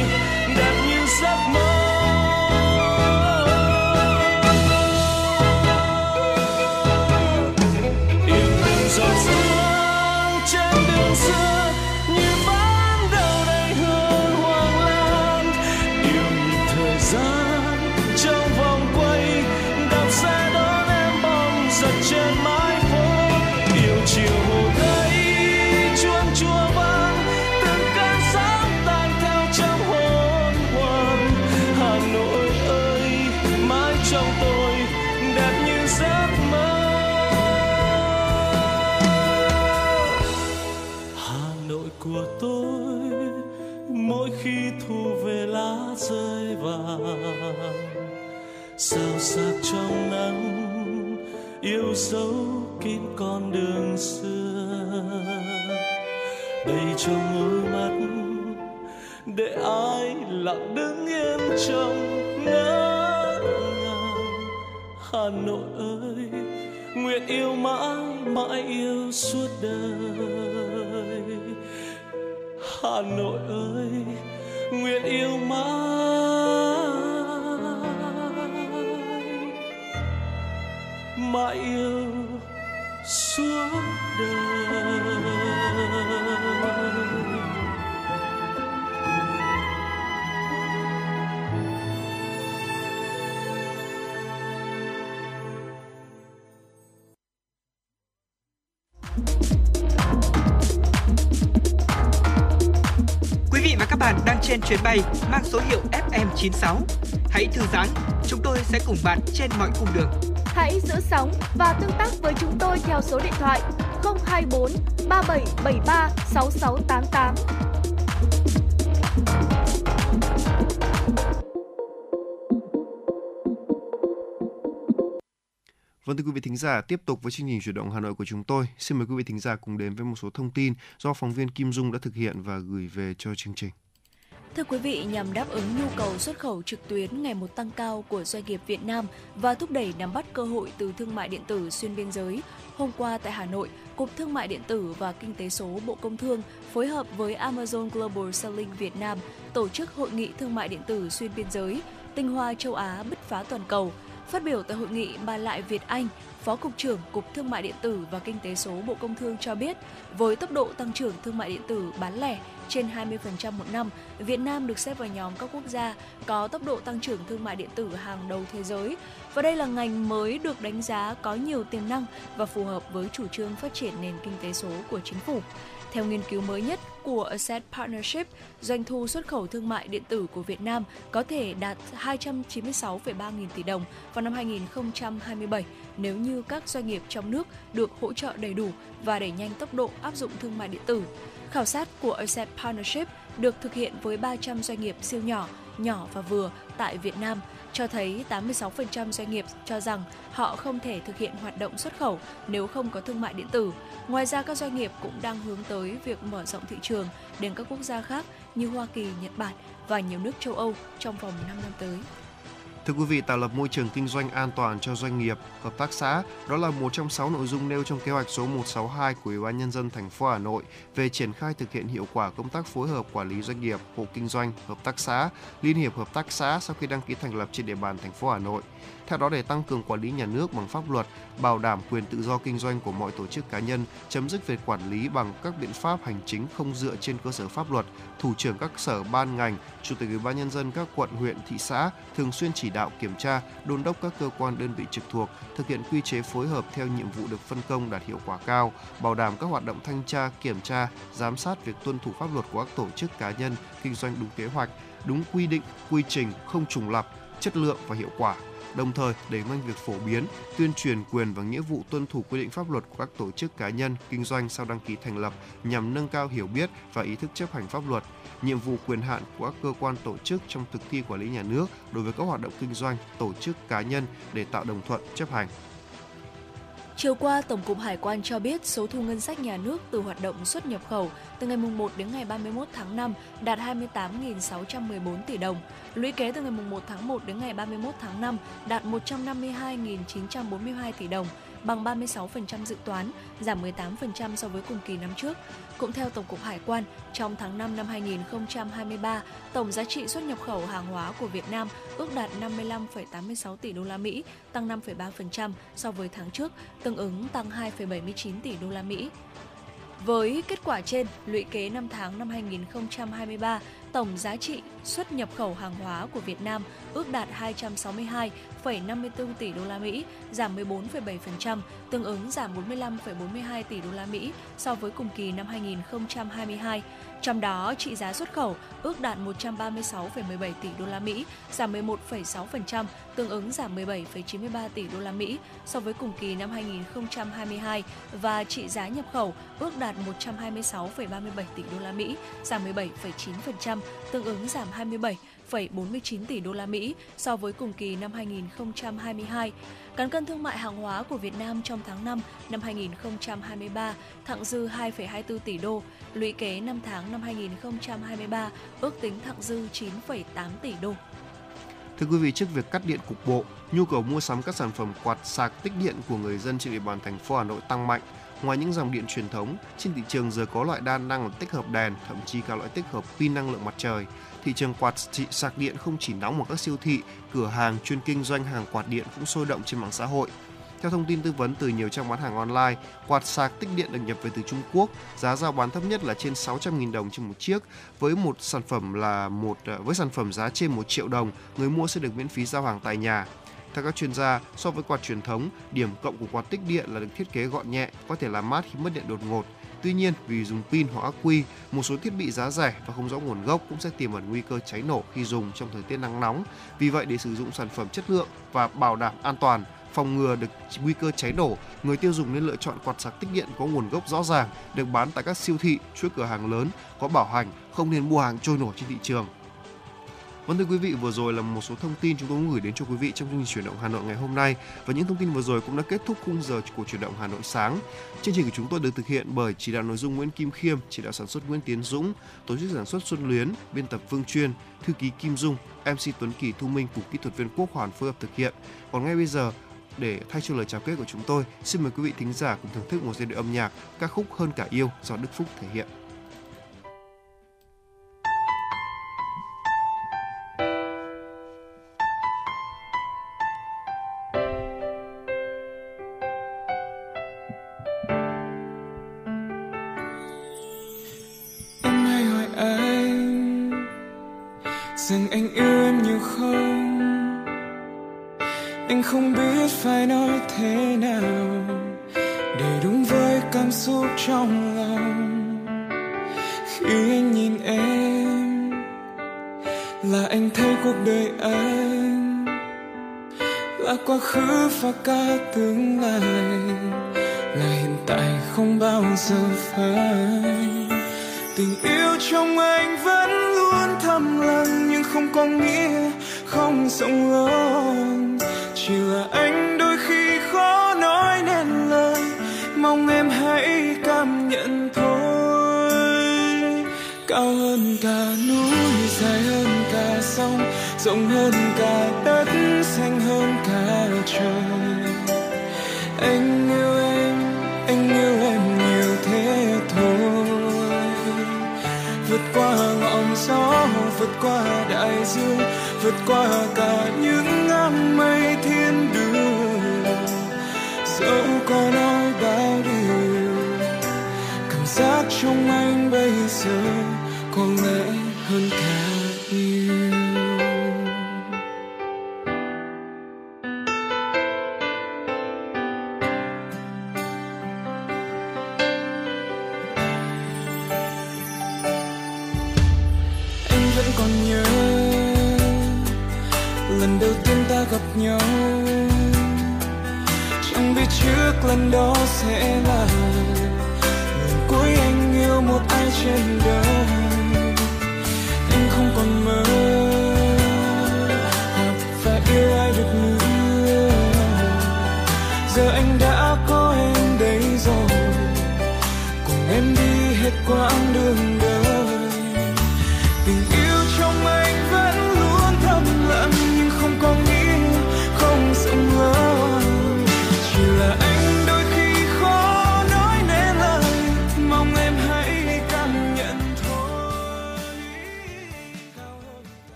trong nắng, yêu dấu kín con đường xưa. Đầy trong đôi mắt, để ai lặng đứng yên trong ngỡ ngàng. Hà Nội ơi, nguyện yêu mãi mãi yêu suốt đời. Hà Nội ơi, nguyện yêu mãi. mà yêu suốt đời Quý vị và các bạn đang trên chuyến bay mang số hiệu FM96. Hãy thư giãn, chúng tôi sẽ cùng bạn trên mọi cung đường Hãy giữ sóng và tương tác với chúng tôi theo số điện thoại 024 3773 6688. Vâng thưa quý vị thính giả, tiếp tục với chương trình chuyển động Hà Nội của chúng tôi. Xin mời quý vị thính giả cùng đến với một số thông tin do phóng viên Kim Dung đã thực hiện và gửi về cho chương trình. Thưa quý vị, nhằm đáp ứng nhu cầu xuất khẩu trực tuyến ngày một tăng cao của doanh nghiệp Việt Nam và thúc đẩy nắm bắt cơ hội từ thương mại điện tử xuyên biên giới, hôm qua tại Hà Nội, Cục Thương mại điện tử và Kinh tế số Bộ Công Thương phối hợp với Amazon Global Selling Việt Nam tổ chức hội nghị thương mại điện tử xuyên biên giới, tinh hoa châu Á bứt phá toàn cầu. Phát biểu tại hội nghị, bà Lại Việt Anh, Phó Cục trưởng Cục Thương mại điện tử và Kinh tế số Bộ Công Thương cho biết, với tốc độ tăng trưởng thương mại điện tử bán lẻ trên 20% một năm, Việt Nam được xếp vào nhóm các quốc gia có tốc độ tăng trưởng thương mại điện tử hàng đầu thế giới. Và đây là ngành mới được đánh giá có nhiều tiềm năng và phù hợp với chủ trương phát triển nền kinh tế số của chính phủ. Theo nghiên cứu mới nhất của Asset Partnership, doanh thu xuất khẩu thương mại điện tử của Việt Nam có thể đạt 296,3 nghìn tỷ đồng vào năm 2027 nếu như các doanh nghiệp trong nước được hỗ trợ đầy đủ và đẩy nhanh tốc độ áp dụng thương mại điện tử. Khảo sát của Asset Partnership được thực hiện với 300 doanh nghiệp siêu nhỏ, nhỏ và vừa tại Việt Nam cho thấy 86% doanh nghiệp cho rằng họ không thể thực hiện hoạt động xuất khẩu nếu không có thương mại điện tử. Ngoài ra các doanh nghiệp cũng đang hướng tới việc mở rộng thị trường đến các quốc gia khác như Hoa Kỳ, Nhật Bản và nhiều nước châu Âu trong vòng 5 năm tới. Thưa quý vị, tạo lập môi trường kinh doanh an toàn cho doanh nghiệp, hợp tác xã, đó là một trong 6 nội dung nêu trong kế hoạch số 162 của Ủy ban nhân dân thành phố Hà Nội về triển khai thực hiện hiệu quả công tác phối hợp quản lý doanh nghiệp, hộ kinh doanh, hợp tác xã, liên hiệp hợp tác xã sau khi đăng ký thành lập trên địa bàn thành phố Hà Nội. Theo đó để tăng cường quản lý nhà nước bằng pháp luật, bảo đảm quyền tự do kinh doanh của mọi tổ chức cá nhân, chấm dứt việc quản lý bằng các biện pháp hành chính không dựa trên cơ sở pháp luật, thủ trưởng các sở ban ngành, chủ tịch ủy ban nhân dân các quận huyện thị xã thường xuyên chỉ đạo kiểm tra, đôn đốc các cơ quan đơn vị trực thuộc thực hiện quy chế phối hợp theo nhiệm vụ được phân công đạt hiệu quả cao, bảo đảm các hoạt động thanh tra, kiểm tra, giám sát việc tuân thủ pháp luật của các tổ chức cá nhân kinh doanh đúng kế hoạch, đúng quy định, quy trình, không trùng lập, chất lượng và hiệu quả đồng thời đẩy mạnh việc phổ biến, tuyên truyền quyền và nghĩa vụ tuân thủ quy định pháp luật của các tổ chức cá nhân kinh doanh sau đăng ký thành lập nhằm nâng cao hiểu biết và ý thức chấp hành pháp luật, nhiệm vụ quyền hạn của các cơ quan tổ chức trong thực thi quản lý nhà nước đối với các hoạt động kinh doanh, tổ chức cá nhân để tạo đồng thuận chấp hành. Chiều qua, Tổng cục Hải quan cho biết số thu ngân sách nhà nước từ hoạt động xuất nhập khẩu từ ngày 1 đến ngày 31 tháng 5 đạt 28.614 tỷ đồng. Lũy kế từ ngày 1 tháng 1 đến ngày 31 tháng 5 đạt 152.942 tỷ đồng, bằng 36% dự toán, giảm 18% so với cùng kỳ năm trước. Cũng theo Tổng cục Hải quan, trong tháng 5 năm 2023, tổng giá trị xuất nhập khẩu hàng hóa của Việt Nam ước đạt 55,86 tỷ đô la Mỹ, tăng 5,3% so với tháng trước, tương ứng tăng 2,79 tỷ đô la Mỹ. Với kết quả trên, lũy kế 5 tháng năm 2023, tổng giá trị xuất nhập khẩu hàng hóa của Việt Nam ước đạt 262,54 tỷ đô la Mỹ, giảm 14,7%, tương ứng giảm 45,42 tỷ đô la Mỹ so với cùng kỳ năm 2022. Trong đó, trị giá xuất khẩu ước đạt 136,17 tỷ đô la Mỹ, giảm 11,6%, tương ứng giảm 17,93 tỷ đô la Mỹ so với cùng kỳ năm 2022 và trị giá nhập khẩu ước đạt 126,37 tỷ đô la Mỹ, giảm 17,9%, tương ứng giảm 27. 27,49 tỷ đô la Mỹ so với cùng kỳ năm 2022. Cán cân thương mại hàng hóa của Việt Nam trong tháng 5 năm 2023 thặng dư 2,24 tỷ đô, lũy kế 5 tháng năm 2023 ước tính thặng dư 9,8 tỷ đô. Thưa quý vị, trước việc cắt điện cục bộ, nhu cầu mua sắm các sản phẩm quạt sạc tích điện của người dân trên địa bàn thành phố Hà Nội tăng mạnh. Ngoài những dòng điện truyền thống, trên thị trường giờ có loại đa năng tích hợp đèn, thậm chí cả loại tích hợp pin năng lượng mặt trời. Thị trường quạt sạc điện không chỉ nóng ở các siêu thị, cửa hàng chuyên kinh doanh hàng quạt điện cũng sôi động trên mạng xã hội. Theo thông tin tư vấn từ nhiều trang bán hàng online, quạt sạc tích điện được nhập về từ Trung Quốc, giá giao bán thấp nhất là trên 600.000 đồng trên một chiếc. Với một sản phẩm là một ờ, với sản phẩm giá trên 1 triệu đồng, người mua sẽ được miễn phí giao hàng tại nhà. Theo các chuyên gia, so với quạt truyền thống, điểm cộng của quạt tích điện là được thiết kế gọn nhẹ, có thể làm mát khi mất điện đột ngột. Tuy nhiên, vì dùng pin hoặc ắc quy, một số thiết bị giá rẻ và không rõ nguồn gốc cũng sẽ tiềm ẩn nguy cơ cháy nổ khi dùng trong thời tiết nắng nóng. Vì vậy, để sử dụng sản phẩm chất lượng và bảo đảm an toàn, phòng ngừa được nguy cơ cháy nổ, người tiêu dùng nên lựa chọn quạt sạc tích điện có nguồn gốc rõ ràng, được bán tại các siêu thị, chuỗi cửa hàng lớn, có bảo hành, không nên mua hàng trôi nổi trên thị trường. Vâng thưa quý vị, vừa rồi là một số thông tin chúng tôi muốn gửi đến cho quý vị trong chương trình chuyển động Hà Nội ngày hôm nay và những thông tin vừa rồi cũng đã kết thúc khung giờ của chuyển động Hà Nội sáng. Chương trình của chúng tôi được thực hiện bởi chỉ đạo nội dung Nguyễn Kim Khiêm, chỉ đạo sản xuất Nguyễn Tiến Dũng, tổ chức sản xuất Xuân Luyến, biên tập Phương Chuyên, thư ký Kim Dung, MC Tuấn Kỳ Thu Minh cùng kỹ thuật viên Quốc Hoàn phối hợp thực hiện. Còn ngay bây giờ để thay cho lời chào kết của chúng tôi, xin mời quý vị thính giả cùng thưởng thức một giai điệu âm nhạc ca khúc Hơn cả yêu do Đức Phúc thể hiện. Và cả tương lai, là hiện tại không bao giờ phai. Tình yêu trong anh vẫn luôn thầm lặng, nhưng không có nghĩa không rộng lớn. Chỉ là anh đôi khi khó nói nên lời, mong em hãy cảm nhận thôi. Cao hơn cả núi, dài hơn cả sông, rộng hơn cả đất dương, vượt qua cả những áng mây thiên đường. Dẫu có nói bao điều, cảm giác trong anh bây giờ có lẽ